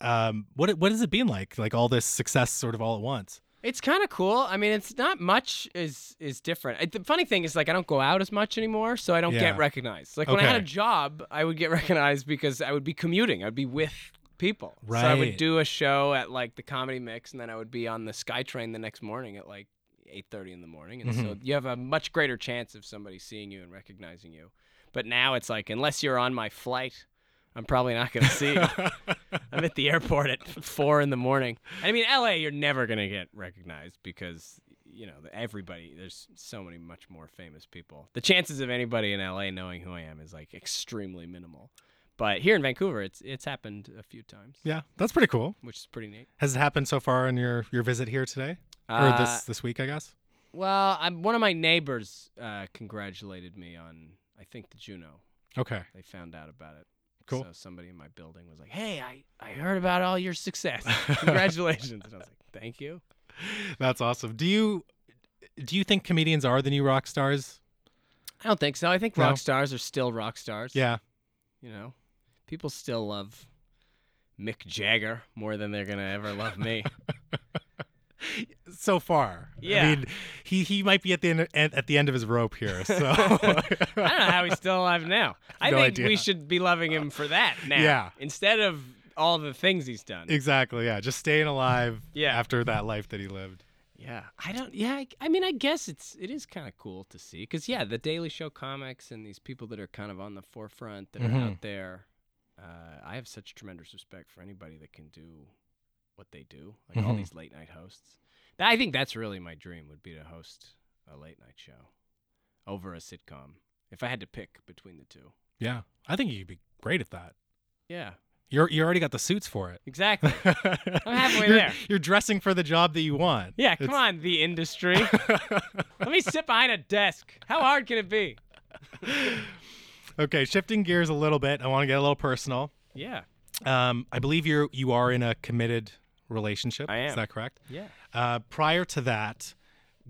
Um, what what has it been like? Like all this success, sort of all at once. It's kind of cool. I mean, it's not much is is different. The funny thing is, like, I don't go out as much anymore, so I don't Yeah. get recognized. Like when I had a job, I would get (laughs) recognized because I would be commuting. I'd be with people. So I would do a show at like the Comedy Mix, and then I would be on the SkyTrain the next morning at like eight thirty in the morning, and so Mhm. you have a much greater chance of somebody seeing you and recognizing you. But now it's like, unless you're on my flight, I'm probably not going to see you. (laughs) I'm at the airport at four in the morning. I mean, LA, you're never gonna get recognized because you know everybody. There's so many much more famous people. The chances of anybody in LA knowing who I am is like extremely minimal. But here in Vancouver, it's it's happened a few times, yeah, that's pretty cool. which is pretty neat. Has it happened so far in your your visit here today or Uh, this this week? I guess. Well, I'm, one of my neighbors uh, congratulated me on I think the Juno. Okay. They found out about it. Cool. So somebody in my building was like, "Hey, I, I heard about all your success. (laughs) Congratulations!" and I was like, "Thank you." That's awesome. Do you do you think comedians are the new rock stars? I don't think so. I think No? rock stars are still rock stars. Yeah. You know, people still love Mick Jagger more than they're gonna ever love me. (laughs) So far. Yeah. I mean, he he might be at the end at the end of his rope here. (laughs) So. I don't know how he's still alive now. (laughs) I No think idea. we should be loving him for that (laughs) now. Yeah. Instead of all the things he's done. exactly. Yeah. Just staying alive. Yeah. After that life that he lived. Yeah, I don't. Yeah, I, I mean, I guess it's it is kind of cool to see because yeah, the Daily Show comics and these people that are kind of on the forefront that are Mhm. out there. Uh, I have such tremendous respect for anybody that can do what they do, like all Mhm. these late night hosts. I think that's really my dream would be to host a late night show over a sitcom. If I had to pick between the two, Yeah, I think you'd be great at that. yeah, You're you already got the suits for it. exactly. (laughs) I'm halfway you're, there. You're dressing for the job that you want. Yeah, come It's- on, the industry. (laughs) Let me sit behind a desk. How hard can it be? okay, shifting gears a little bit. I want to get a little personal. Yeah, Um, I believe you're you are in a committed relationship. I Is that correct? yeah. Uh, prior to that,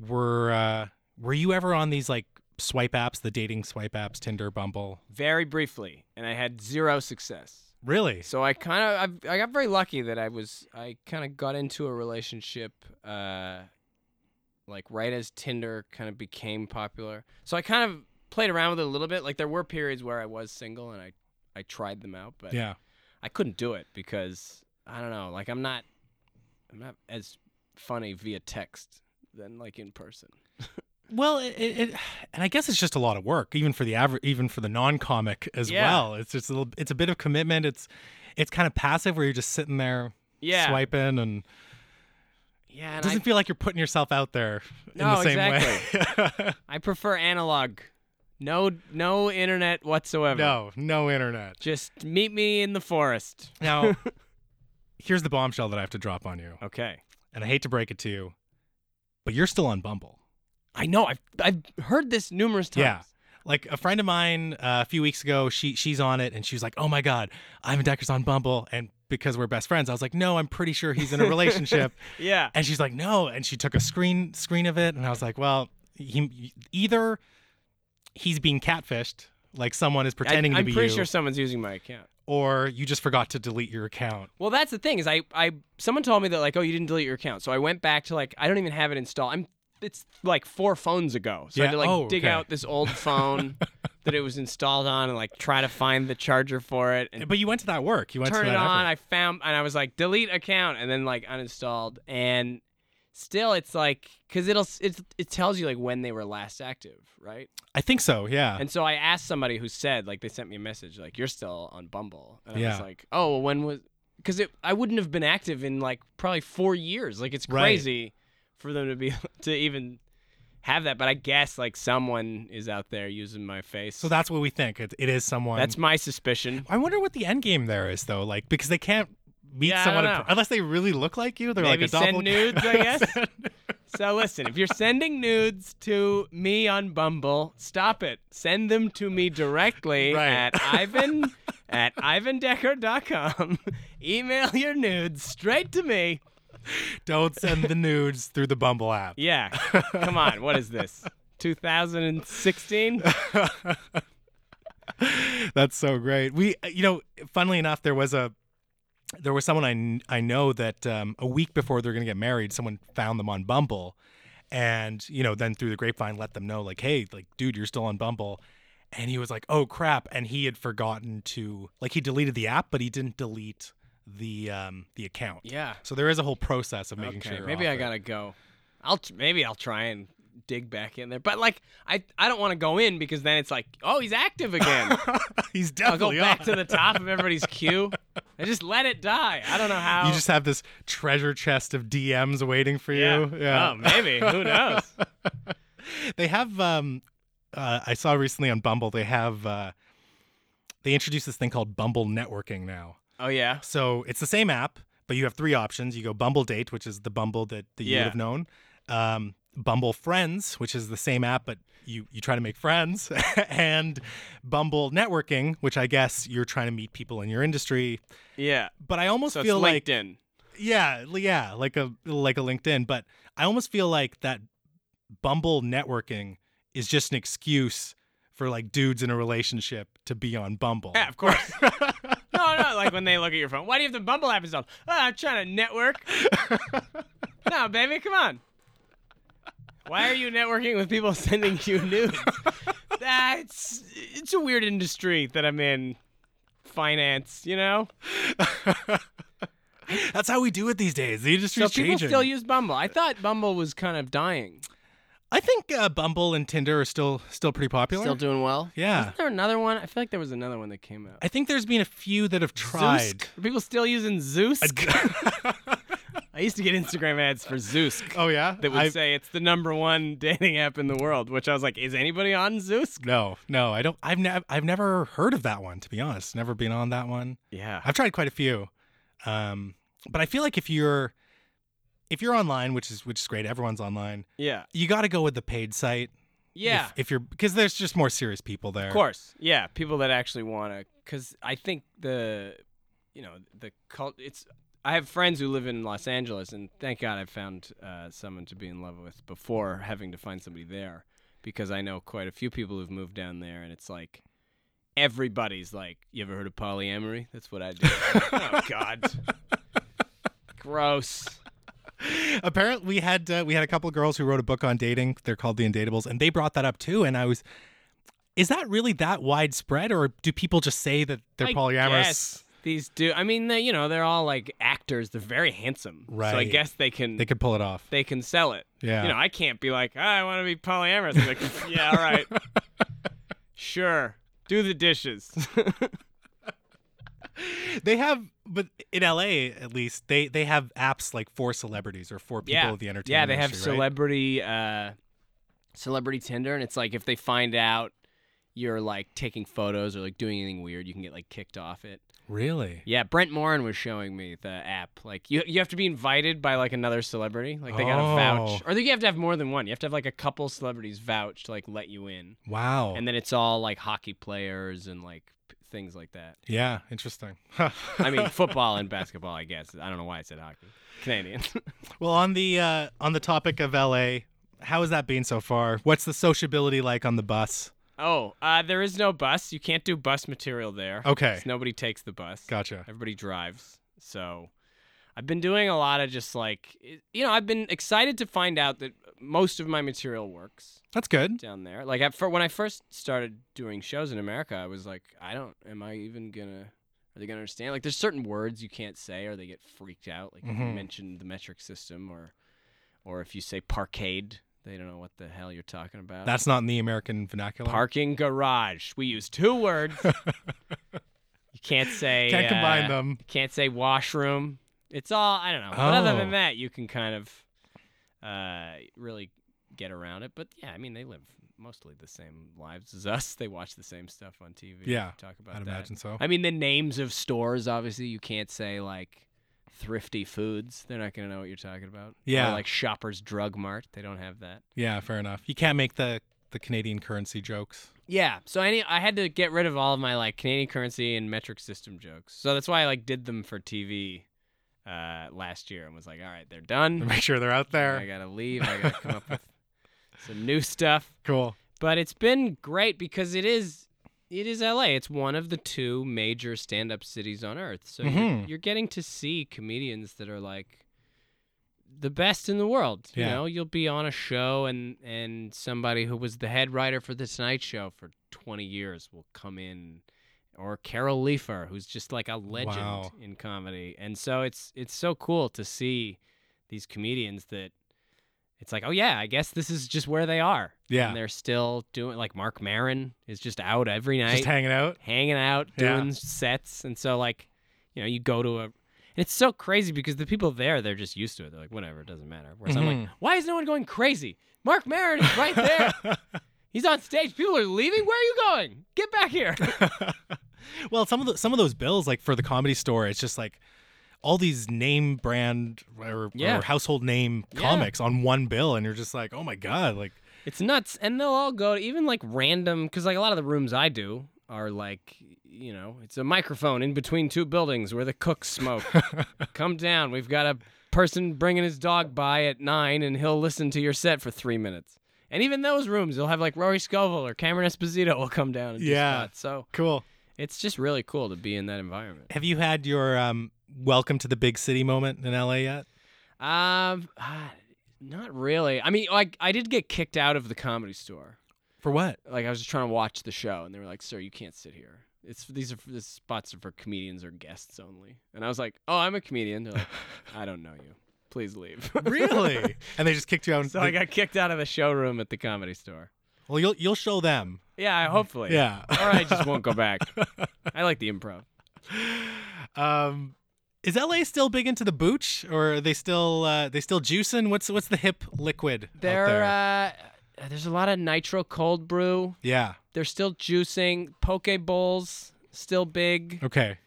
were uh, were you ever on these like swipe apps, the dating swipe apps, Tinder, Bumble? very briefly, and I had zero success. Really? So I kind of I, I got very lucky that I was I kind of got into a relationship uh like right as Tinder kind of became popular. So I kind of played around with it a little bit. Like there were periods where I was single and I I tried them out, but Yeah. I couldn't do it because I don't know, like I'm not I'm not as funny via text than like in person. Well, it, it, and I guess it's just a lot of work, even for the average, even for the non-comic as Yeah. well. It's just a little, it's a bit of commitment. It's it's kind of passive where you're just sitting there Yeah. swiping, and Yeah, it doesn't I, feel like you're putting yourself out there in No, the same way. (laughs) I prefer analog. No no internet whatsoever. no, no internet. Just meet me in the forest. Now, (laughs) here's the bombshell that I have to drop on you, Okay. and I hate to break it to you, but you're still on Bumble. I know. I've I've heard this numerous times. Yeah. Like a friend of mine uh, a few weeks ago, she she's on it and she was like, "Oh my god, Ivan Decker's on Bumble," and because we're best friends, I was like, "No, I'm pretty sure he's in a relationship." (laughs) Yeah. and she's like, "No," and she took a screen screen of it, and I was like, "Well, he either he's being catfished, like someone is pretending to be. I'm pretty you, sure someone's using my account. Or you just forgot to delete your account." Well, that's the thing is I I someone told me that like oh you didn't delete your account, so I went back to like I don't even have it installed. I'm it's like four phones ago, so I had to like oh, dig okay. out this old phone (laughs) that it was installed on and like try to find the charger for it and But you went to that work. You went turn to it on. effort. I found and I was like delete account and then like uninstalled and still it's like because it'll it, it tells you like when they were last active, right? I think so. Yeah. And so I asked somebody who said like they sent me a message like you're still on Bumble and I was like oh well, when was because it I wouldn't have been active in like probably four years like it's Right. crazy for them to be (laughs) to even have that but I guess like someone is out there using my face so that's what we think. It, it is someone. that's my suspicion I wonder what the end game there is though, like because they can't meet Yeah, someone in unless they really look like you. They're Maybe like a send nudes, I (laughs) guess. so listen, if you're sending nudes to me on Bumble, stop it. Send them to me directly (laughs) Right. at Ivan (laughs) at ivandecker.com. Email your nudes straight to me. Don't send the nudes through the Bumble app. Yeah. Come on, what is this? 2016? That's so great. We, you know, funnily enough, there was a there was someone I kn- I know that um, a week before they're gonna get married, someone found them on Bumble, and you know, then through the grapevine, let them know like, hey, like, dude, you're still on Bumble. And he was like, "Oh crap!" And he had forgotten to like he deleted the app, but he didn't delete the um the account. Yeah. So there is a whole process of making okay, sure. maybe I gotta go. I'll t- maybe I'll try and dig back in there. But like I I don't want to go in because then it's like, oh, he's active again. (laughs) He's I'll go definitely back on. to the top of everybody's (laughs) queue and just let it die. I don't know how. You just have this treasure chest of DMs waiting for yeah. you. Yeah. Oh, maybe. Who knows? (laughs) they have um uh, I saw recently on Bumble they have uh they introduced this thing called Bumble networking now. Oh yeah. So it's the same app, but you have three options. You go Bumble Date, which is the Bumble that, that you would have known. Um, Bumble Friends, which is the same app, but you you try to make friends, (laughs) and Bumble Networking, which I guess you're trying to meet people in your industry. Yeah. But I almost So feel it's like LinkedIn. yeah, yeah, like a like a LinkedIn, but I almost feel like that Bumble networking is just an excuse for like dudes in a relationship to be on Bumble. Yeah, of course. (laughs) no, no, like when they look at your phone. Why do you have the Bumble app installed? Oh, I'm trying to network. (laughs) no, baby, come on. Why are you networking with people (laughs) sending you nudes? That's it's a weird industry that I'm in. Finance, you know? (laughs) That's how we do it these days. The So people changing. still use Bumble. I thought Bumble was kind of dying. I think uh, Bumble and Tinder are still still pretty popular. Still doing well. Yeah. Isn't there another one? I feel like there was another one that came out. I think there's been a few that have tried. Zoosk? Are people still using Zoosk? (laughs) I used to get Instagram ads for Zoosk oh yeah, that would I- say it's the number one dating app in the world, which I was like, is anybody on Zoosk? no, no, I don't. I've never I've never heard of that one to be honest. Never been on that one. Yeah. I've tried quite a few, um, but I feel like if you're if you're online, which is which is great, everyone's online. Yeah. You got to go with the paid site. Yeah. If, if you're because there's just more serious people there. Of course, yeah, people that actually want to, because I think the, you know, the cult. It's. I have friends who live in Los Angeles, and thank God I found uh, someone to be in love with before having to find somebody there, because I know quite a few people who've moved down there, and it's like. Everybody's like, you ever heard of polyamory? That's what I do. oh (laughs) God, gross. Apparently, we had uh, we had a couple of girls who wrote a book on dating. They're called the Indatables, and they brought that up too. And I was, is that really that widespread, or do people just say that they're I polyamorous? guess these do. I mean, they, you know, they're all like actors. They're very handsome, right? So I guess they can They can pull it off. they can sell it. Yeah. You know, I can't be like, "Ah, I want to be polyamorous. I'm like, (laughs) yeah, all right. (laughs) sure. Do the dishes. (laughs) they have, but in LA at least, they they have apps like for celebrities or for people yeah. of the entertainment. yeah, they have industry, right? celebrity uh celebrity Tinder and it's like if they find out you're like taking photos or like doing anything weird, you can get like kicked off it. Really? Yeah, Brent Morin was showing me the app. Like you you have to be invited by like another celebrity. Like they got to vouch. Oh. Or you have to have more than one. You have to have like a couple celebrities vouch to like let you in. Wow. And then it's all like hockey players and like p- things like that. yeah, interesting. (laughs) I mean, football and basketball, I guess. I don't know why I said hockey. Canadian. (laughs) well, on the uh, on the topic of LA, how has that been so far? What's the sociability like on the bus? Oh, uh, there is no bus. You can't do bus material there. Okay. Nobody takes the bus. Gotcha. Everybody drives. So I've been doing a lot of just like, you know, I've been excited to find out that most of my material works That's good. down there. Like at, for, when I first started doing shows in America, I was like, I don't, am I even gonna, are they gonna understand? Like there's certain words you can't say or they get freaked out. Like if you Mhm. mention the metric system or, or if you say parkade, they don't know what the hell you're talking about. That's not in the American vernacular. Parking garage. We use two words. (laughs) you can't say. Can't combine uh, them. Can't say washroom. It's all I don't know. But other than Oh. that, you can kind of uh, really get around it. But yeah, I mean, they live mostly the same lives as us. They watch the same stuff on TV. Yeah, talk about I'd that. imagine so. I mean, the names of stores. Obviously, you can't say like Thrifty Foods. They're not gonna know what you're talking about. Or, Yeah. like Shoppers Drug Mart. They don't have that. Yeah, fair enough. You can't make the the Canadian currency jokes. Yeah, so I need, I had to get rid of all of my like Canadian currency and metric system jokes. So that's why I like did them for TV uh, last year and was like, all right, they're done. (laughs) Make sure they're out there. I gotta leave. I gotta come up with (laughs) some new stuff. Cool. But it's been great because it is it is LA. It's one of the two major stand-up cities on earth. So you're, Mhm. you're getting to see comedians that are like the best in the world. You Yeah. know, you'll be on a show and and somebody who was the head writer for the Tonight Show for 20 years will come in or Carol Leifer, who's just like a legend Wow. in comedy. And so it's it's so cool to see these comedians that it's like, oh yeah, I guess this is just where they are. Yeah. And they're still doing like Marc Maron is just out every night, Just hanging out. hanging out, Yeah. doing sets. And so like, you know, you go to a and it's so crazy because the people there, they're just used to it. They're like, whatever, it doesn't matter. Whereas I'm like, Mhm. why is no one going crazy? Marc Maron is right there. (laughs) He's on stage. People are leaving. Where are you going? Get back here. (laughs) well, some of the some of those bills, like for the comedy store, it's just like all these name brand or, Yeah. or household name Yeah. comics on one bill, and you're just like, oh my god, like It's nuts, and they'll all go to even like random because like a lot of the rooms I do are like you know it's a microphone in between two buildings where the cooks smoke. (laughs) Come down, we've got a person bringing his dog by at nine, and he'll listen to your set for three minutes. And even those rooms, they'll have like Rory Scovel or Cameron Esposito will come down and do Yeah. spots. So cool. it's just really cool to be in that environment. Have you had your um, welcome to the big city moment in LA yet? Um, ah, not really. I mean, like I did get kicked out of the comedy store. For what? like I was just trying to watch the show, and they were like, "Sir, you can't sit here." it's these are for, the spots are for comedians or guests only. And I was like, oh, I'm a comedian. They're like, (laughs) I don't know you. Please leave. really? (laughs) and they just kicked you out. and so I got kicked out of the showroom at the comedy store. well, you'll you'll show them. Yeah, hopefully. Yeah. or I just won't go back. (laughs) I like the improv. Um, is LA still big into the booch, or are they still uh, they still juicing? What's what's the hip liquid out There, there? uh, there's a lot of nitro cold brew. yeah. They're still juicing. Poke bowls still big. Okay.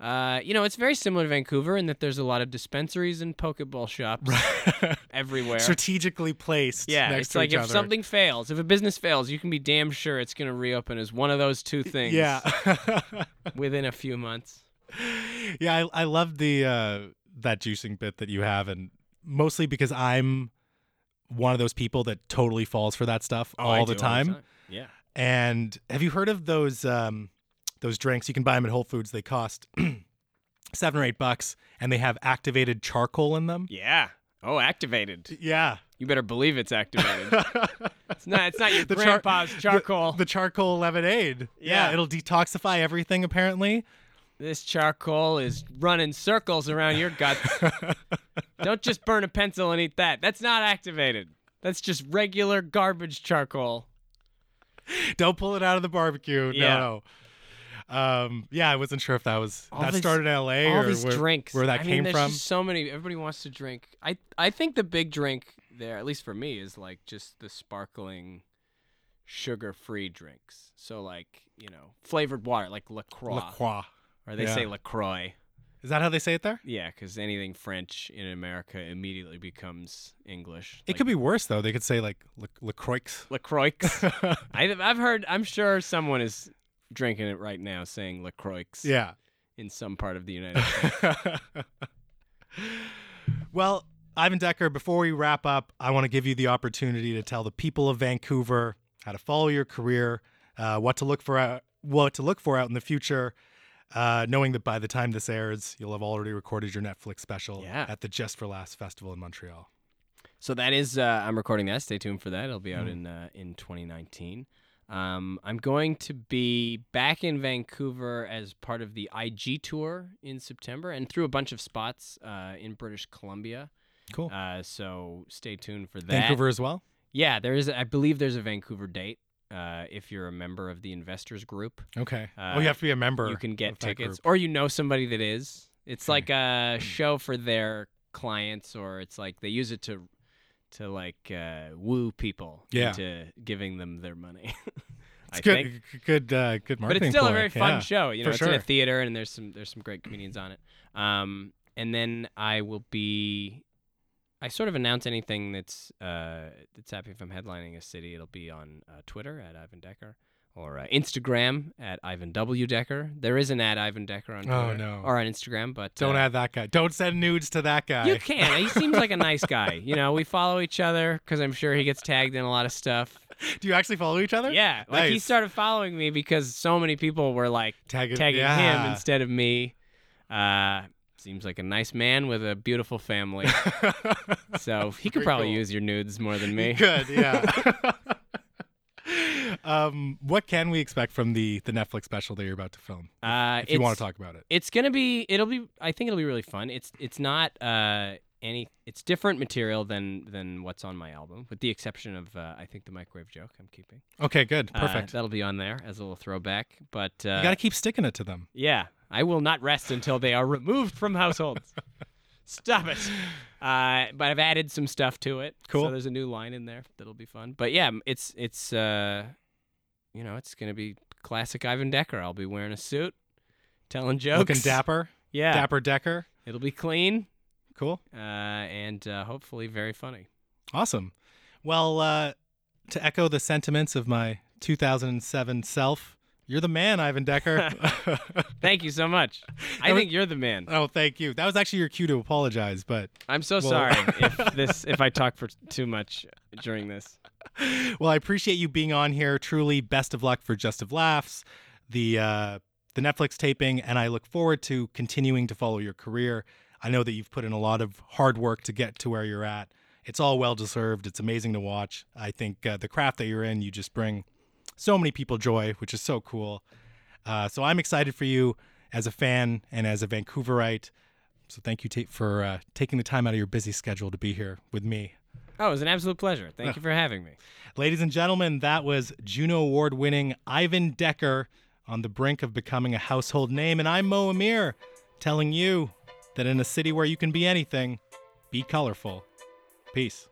Uh, you know, it's very similar to Vancouver in that there's a lot of dispensaries and poke bowl shops (laughs) everywhere. Strategically placed. yeah, it's like if other. something fails, if a business fails, you can be damn sure it's going to reopen as one of those two things Yeah. (laughs) within a few months. (laughs) yeah, I I love the uh, that juicing bit that you have, and mostly because I'm one of those people that totally falls for that stuff Oh, I all, the time. Yeah. And have you heard of those um, those drinks? You can buy them at Whole Foods. They cost (clears throat) seven or eight bucks, and they have activated charcoal in them. Yeah. Oh, activated. Yeah, You better believe it's activated. (laughs) it's not. It's not your The char- grandpa's charcoal. the charcoal lemonade. Yeah. Yeah. it'll detoxify everything apparently. This charcoal is running circles around your guts. (laughs) Don't just burn a pencil and eat that. That's not activated. That's just regular garbage charcoal. Don't pull it out of the barbecue. Yeah. No. Um, yeah, I wasn't sure if that was All that started in L.A. All or these where, drinks. where that I came mean, from. So many. Everybody wants to drink. I I think the big drink there, at least for me, is like just the sparkling, sugar-free drinks. So like you know, flavored water, like Lacroix, La Croix. Or they yeah. say Lacroix. Is that how they say it there? Yeah, because anything French in America immediately becomes English. It could be worse though. They could say like La, La Croix. Lacroix. I've (laughs) I've heard. I'm sure someone is drinking it right now, saying Lacroix. yeah. In some part of the United States. (laughs) well, Ivan Decker, before we wrap up, I want to give you the opportunity to tell the people of Vancouver how to follow your career, uh, what to look for out, what to look for out in the future. Uh, knowing that by the time this airs, you'll have already recorded your Netflix special Yeah. at the Just for Laughs Festival in Montreal. So that is, uh, I'm recording that. Stay tuned for that. It'll be out Mm. in uh, in 2019. Um, I'm going to be back in Vancouver as part of the IG tour in September, and through a bunch of spots uh, in British Columbia. Cool. Uh, so stay tuned for that. Vancouver as well. Yeah, there is. I believe there's a Vancouver date. Uh, if you're a member of the investors group, Okay. Uh, well, you have to be a member. you can get tickets, or you know somebody that is. It's Okay. like a show for their clients, or it's like they use it to to like uh, woo people Yeah. into giving them their money. (laughs) It's good, think. good, uh, good But it's still a very fun Yeah. show. You know, for it's in a theater, and there's some there's some great comedians on it. Um, and then I will be. I sort of announce anything that's uh, that's happening if I'm headlining a city. It'll be on uh, Twitter at Ivan Decker or uh, Instagram at Ivan W Decker. There is an at Ivan Decker on Twitter Oh, no. or on Instagram, but Don't uh, add that guy. Don't send nudes to that guy. You can. He seems like a (laughs) nice guy. You know, we follow each other because I'm sure he gets tagged in a lot of stuff. Do you actually follow each other? Yeah, like he started following me because so many people were like Tagging, tagging yeah. him instead of me. Uh, seems like a nice man with a beautiful family. (laughs) so he could probably cool. use your nudes more than me. Good, yeah. (laughs) um, what can we expect from the the Netflix special that you're about to film? Uh, If you want to talk about it. It's gonna be. It'll be. I think it'll be really fun. It's. It's not. Uh, any. It's different material than than what's on my album, with the exception of uh, I think the microwave joke I'm keeping. Okay, good, Uh, perfect. that'll be on there as a little throwback. But uh, you got to keep sticking it to them. Yeah, I will not rest until they are removed from households. (laughs) Stop it. Uh, but I've added some stuff to it. Cool. So there's a new line in there that'll be fun. But yeah, it's it's uh, you know, it's gonna be classic Ivan Decker. I'll be wearing a suit, telling jokes. Looking dapper, Yeah. dapper Decker. It'll be clean. Cool, Uh, and uh, hopefully very funny. awesome. Well, uh, to echo the sentiments of my 2007 self, you're the man, Ivan Decker. (laughs) (laughs) Thank you so much. I was- think you're the man. oh, thank you. That was actually your cue to apologize, but I'm so well- sorry (laughs) if this if I talk for too much during this. well, I appreciate you being on here. Truly, best of luck for Just of Laughs, the uh, the Netflix taping, and I look forward to continuing to follow your career. I know that you've put in a lot of hard work to get to where you're at. It's all well deserved. It's amazing to watch. I think uh, the craft that you're in, you just bring so many people joy, which is so cool. Uh, so I'm excited for you as a fan and as a Vancouverite. So thank you, Tate, for uh, taking the time out of your busy schedule to be here with me. Oh, it was an absolute pleasure. Thank you (laughs) for having me. Ladies and gentlemen, that was Juno Award winning Ivan Decker on the brink of becoming a household name. And I'm Mo Amir telling you that in a city where you can be anything, be colorful. Peace.